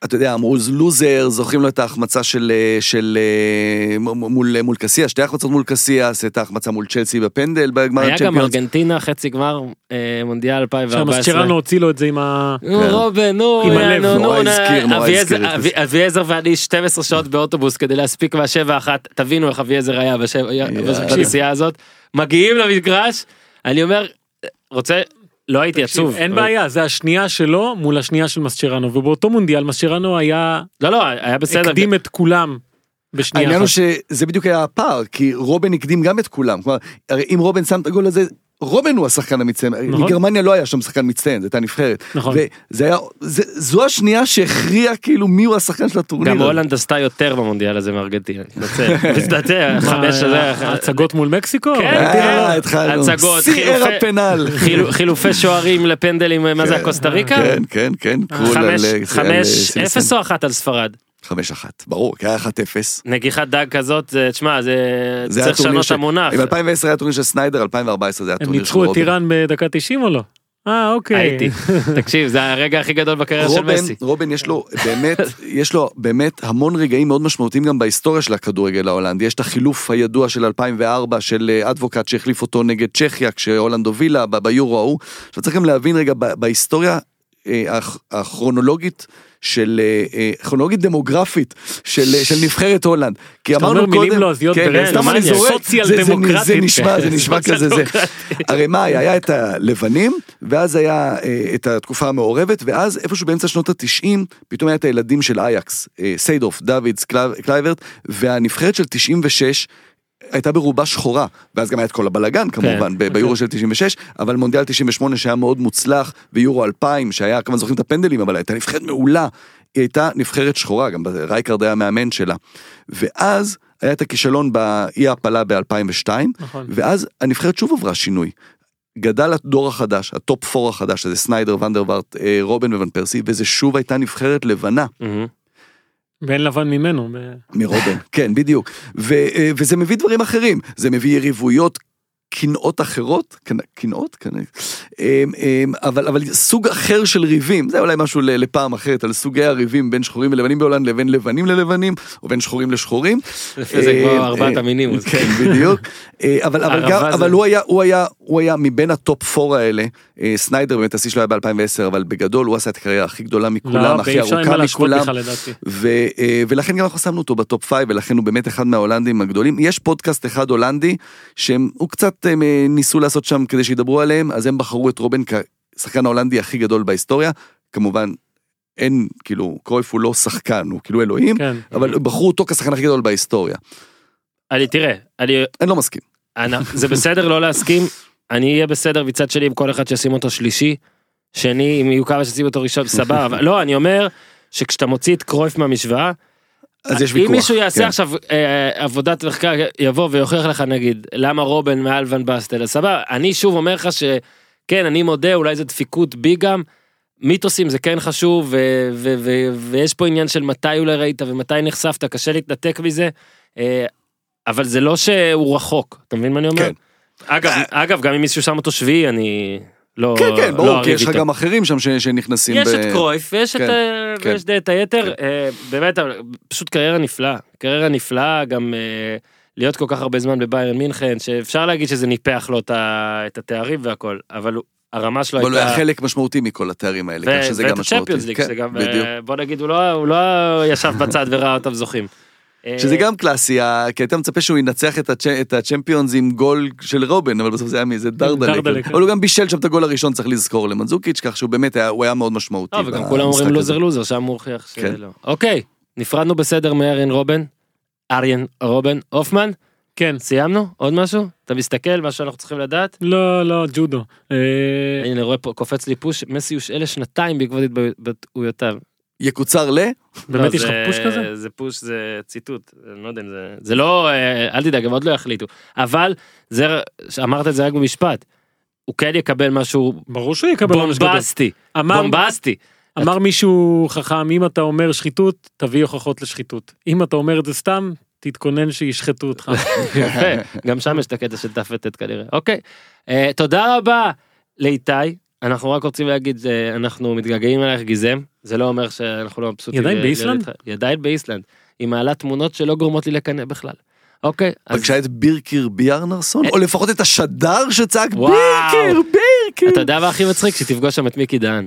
אתה יודע, אמרו לוזר, זוכרים לו את ההחמצה של, אה, של אה, מול, מול קסיאס, שתי החמצות מול קסיאס, את ההחמצה מול צ'לסי בפנדל בגמר היה גם הצ'מפיונס. ארגנטינה חצי גמר אה, מונדיאל 2014. שהמסצ'רנו הוציא לו את זה עם ה... נו כן. רובין נו עם הלב, נו אביעזר- ואני 12 שעות באוטובוס כדי להספיק מהשבע אחת תבינו איך אביעזר היה. בנסיעה הזאת מגיעים למגרש אני אומר רוצה לא הייתי עצוב אין אבל- בעיה, זה השנייה שלו מול השנייה של מסצ'רנו, ובאותו מונדיאל מסצ'רנו היה לא לא היה בסדר הקדים את כולם בשנייה העניין הוא. שזה בדיוק היה הפער, כי רובן הקדים גם את כולם. כלומר, הרי אם רובן שם את הגול הזה, רובן הוא השחקן המצטיין. נכון. מגרמניה לא היה שם שחקן מצטיין, זו הייתה נבחרת. נכון. וזה היה, זה, זו השנייה שהכריעה כאילו מי הוא השחקן של הטורניר. גם. הולנד עשתה יותר במונדיאל הזה מארגנטינה. מתנצל. *laughs* מתנצל, מה, חמש הזה. ההצגות מול מקסיקו? כן, אה, התחלנו. הצגות, חילופי- שוערים לפנדלים מה זה כן, הקוסטה ריקה? כן, כן, כן. חמש- סילסן. אפס או אחת על ספרד? חמש אחת, ברור, כי היה אחת אפס. נגיחת דג כזאת, זה- תשמע, זה זה צריך לשנות ש- את המונח. אם 2010 היה טורניר של סניידר, 2014 זה היה הם טורניר של ניצחו את רובן. איראן בדקה 90 או לא? אה אוקיי. הייתי. *laughs* תקשיב, זה הרגע הכי גדול בקריירה של רובן, מסי. רובן יש לו באמת, יש לו באמת המון רגעים מאוד משמעותיים גם בהיסטוריה של הכדורגל ההולנדי. יש את החילוף הידוע של 2004 של אה, אדבוקט שהחליף אותו נגד צ'כיה כשהולנד הובילה ביורו ההוא. עכשיו צריך גם להבין רגע בהיסטוריה הכרונולוגית של, אה, אה, כרונולוגית דמוגרפית של, אה, של נבחרת הולנד. כי אמרנו קודם, מילים לועזיות כן, ברנד, סתם אני? זורק, סוציאל זה- זה- זה דמוקרטית. נשמע, זה נשמע כזה זה. דמוקרטית. הרי מה היה? היה את הלבנים, ואז היה אה, את התקופה המעורבת, ואז איפשהו באמצע שנות התשעים, פתאום היה את הילדים של אייקס, אה, סיידוף, דוידס, קלייב- קלייברט, והנבחרת של 96, הייתה ברובה שחורה, ואז גם היה את כל הבלגן כמובן, ב- ביורו של 96, אבל מונדיאל 98 שהיה מאוד מוצלח, ויורו 2000 שהיה, כמה זוכרים את הפנדלים, אבל הייתה נבחרת מעולה, היא הייתה נבחרת שחורה, גם רייקרד היה המאמן שלה. ואז היה את הכישלון באי ההעפלה ב-2002, נכון. ואז הנבחרת שוב עברה שינוי. גדל הדור החדש, ה top four החדש, שזה סניידר, ונדרווארט, אה, רובן וון פרסי, וזה שוב הייתה נבחרת לבנה מהמם. ואין לבן ממנו. מרובן, כן, בדיוק. ו, אה, וזה מביא דברים אחרים, זה מביא יריבויות. קנאות אחרות, קנ- קנאות, אמ, אמ, אבל, אבל סוג אחר של ריבים, זה אולי משהו לפעם אחרת, על סוגי הריבים בין שחורים ולבנים בהולנד לבין לבנים ללבנים, או בין שחורים לשחורים. זה אה, כמו ארבעת אה, המינים. כן, בדיוק. אה, אבל, אבל, גם, זה- אבל הוא, היה, הוא, היה, הוא היה מבין ה top four האלה, אה, סניידר באמת השיא שלו היה ב-2010, אבל בגדול הוא עשה את הקריירה הכי גדולה מכולם, לא, הכי אפשר אין ארוכה מכולם. אה, ולכן גם אנחנו שמנו אותו ב top five, ולכן הוא באמת אחד מההולנדים הגדולים. יש פודקאסט אחד הולנדי, שהם, הוא קצת הם, אה, ניסו לעשות שם כדי שידברו עליהם, אז הם בחרו את רובן כשחקן ההולנדי הכי גדול בהיסטוריה. כמובן, אין, כאילו, קרויף הוא לא שחקן, הוא כאילו אלוהים, כן. אבל בחרו אותו כשחקן הכי גדול בהיסטוריה. אני תראה, אני אני לא מסכים. אני- זה בסדר לא להסכים, אני אהיה בסדר מצד שלי עם כל אחד שישים אותו שלישי, שני אם יהיו כמה שישים אותו ראשון, סבבה, לא, אני אומר שכשאתה מוציא את קרויף מהמשוואה, אז יש ויכוח. אם מישהו יעשה כן. עכשיו אה, עבודת מחקר, יבוא ויוכיח לך נגיד, למה רובן מעל ון בסטל, אז סבבה, אני שוב אומר לך שכן, אני מודה, אולי זה דפיקות בי גם, מיתוסים זה כן חשוב, ו- ו- ו- ויש פה עניין של מתי אולי ראית ומתי נחשפת, קשה להתנתק מזה, אה, אבל זה לא שהוא רחוק, אתה מבין מה אני אומר? כן. אגב, אגב, גם אם מישהו שם אותו שביעי, אני לא כן, כן, לא ברור, כי אריב יש לך. גם אחרים שם ש- שנכנסים יש ב... את קרויף ויש את כן, אה, כן. ויש את היתר אה, באמת אבל פשוט קריירה נפלאה קריירה נפלאה גם אה, להיות כל כך הרבה זמן בביירן מינכן שאפשר להגיד שזה ניפח לו את את התארים והכל אבל הוא- הרמה שלו אבל הוא היה הייתה חלק משמעותי מכל התארים האלה, כך שזה ואת גם משמעותי. הצ'מפיונס ליג כן, שזה גם בדיוק. אה, בוא נגיד הוא לא הוא לא ישב בצד וראה אותם זוכים. שזה גם קלאסי, כי היית מצפה שהוא ינצח את הצ'- את הצ'מפיונס עם גול של רובן, אבל בסוף זה היה מאיזה. דרדלה, כזה. כן. אבל הוא גם בישל שם את הגול הראשון, צריך לזכור, למנזוקיץ', כך שהוא באמת היה, הוא היה מאוד משמעותי. לא, וגם כולם אומרים. לוזר לוזר, שם הוא הוכיח כן. שלא. אוקיי, נפרדנו בסדר מאריאן רובן. אריאן רובן הופמן, כן. סיימנו? עוד משהו? אתה מסתכל, מה שאנחנו צריכים לדעת? לא, לא, ג'ודו. אה, הנה, רואה פה, קופץ לי פוש, מסי הושעה לשנתיים בעקבות התבטאויותיו. יקוצר ל... באמת לא, יש לך פוש כזה? זה פוש, זה ציטוט, אני לא יודע אם זה... זה לא, אה, אל תדאג, הם עוד לא יחליטו. אבל, זה, אמרת את זה רק במשפט. הוא כן יקבל משהו ברור שהוא יקבל עונש גדול. בומבסטי. אמר, בומבסטי. אמר מישהו חכם, אם אתה אומר שחיתות, תביא הוכחות לשחיתות. אם אתה אומר את זה סתם, תתכונן שישחטו אותך. *laughs* יפה, גם שם יש את הקטע של ת"ט כנראה. אוקיי, אה, תודה רבה לאיתי. אנחנו רק רוצים להגיד, אה, אנחנו מתגעגעים אלייך גיזם, זה לא אומר שאנחנו לא מבסוטים. היא עדיין ל- באיסלנד? להיות איתך. היא עדיין באיסלנד. היא מעלה תמונות שלא גורמות לי לקנא בכלל. אוקיי, פגשה את בירקיר ביארנרסון, או לפחות את השדר שצעק. בירקיר, בירקיר. אתה יודע מה הכי מצחיק? שתפגוש שם את מיקי דהן.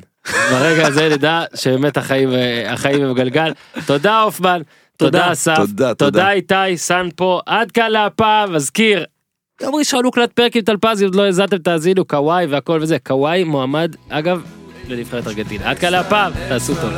ברגע הזה נדע שבאמת החיים אה, החיים הם גלגל. תודה הופמן, תודה תודה. אסף, תודה, תודה. תודה איתי, סאן פה, עד כאן להפעם, מזכיר. יום ראשון הוקלט פרק עם טלפזי, עוד לא האזנתם, תאזינו, קוואי והכל וזה. קוואי מועמד, אגב, לנבחרת ארגנטינה. עד כאן להפעם, תעשו טוב.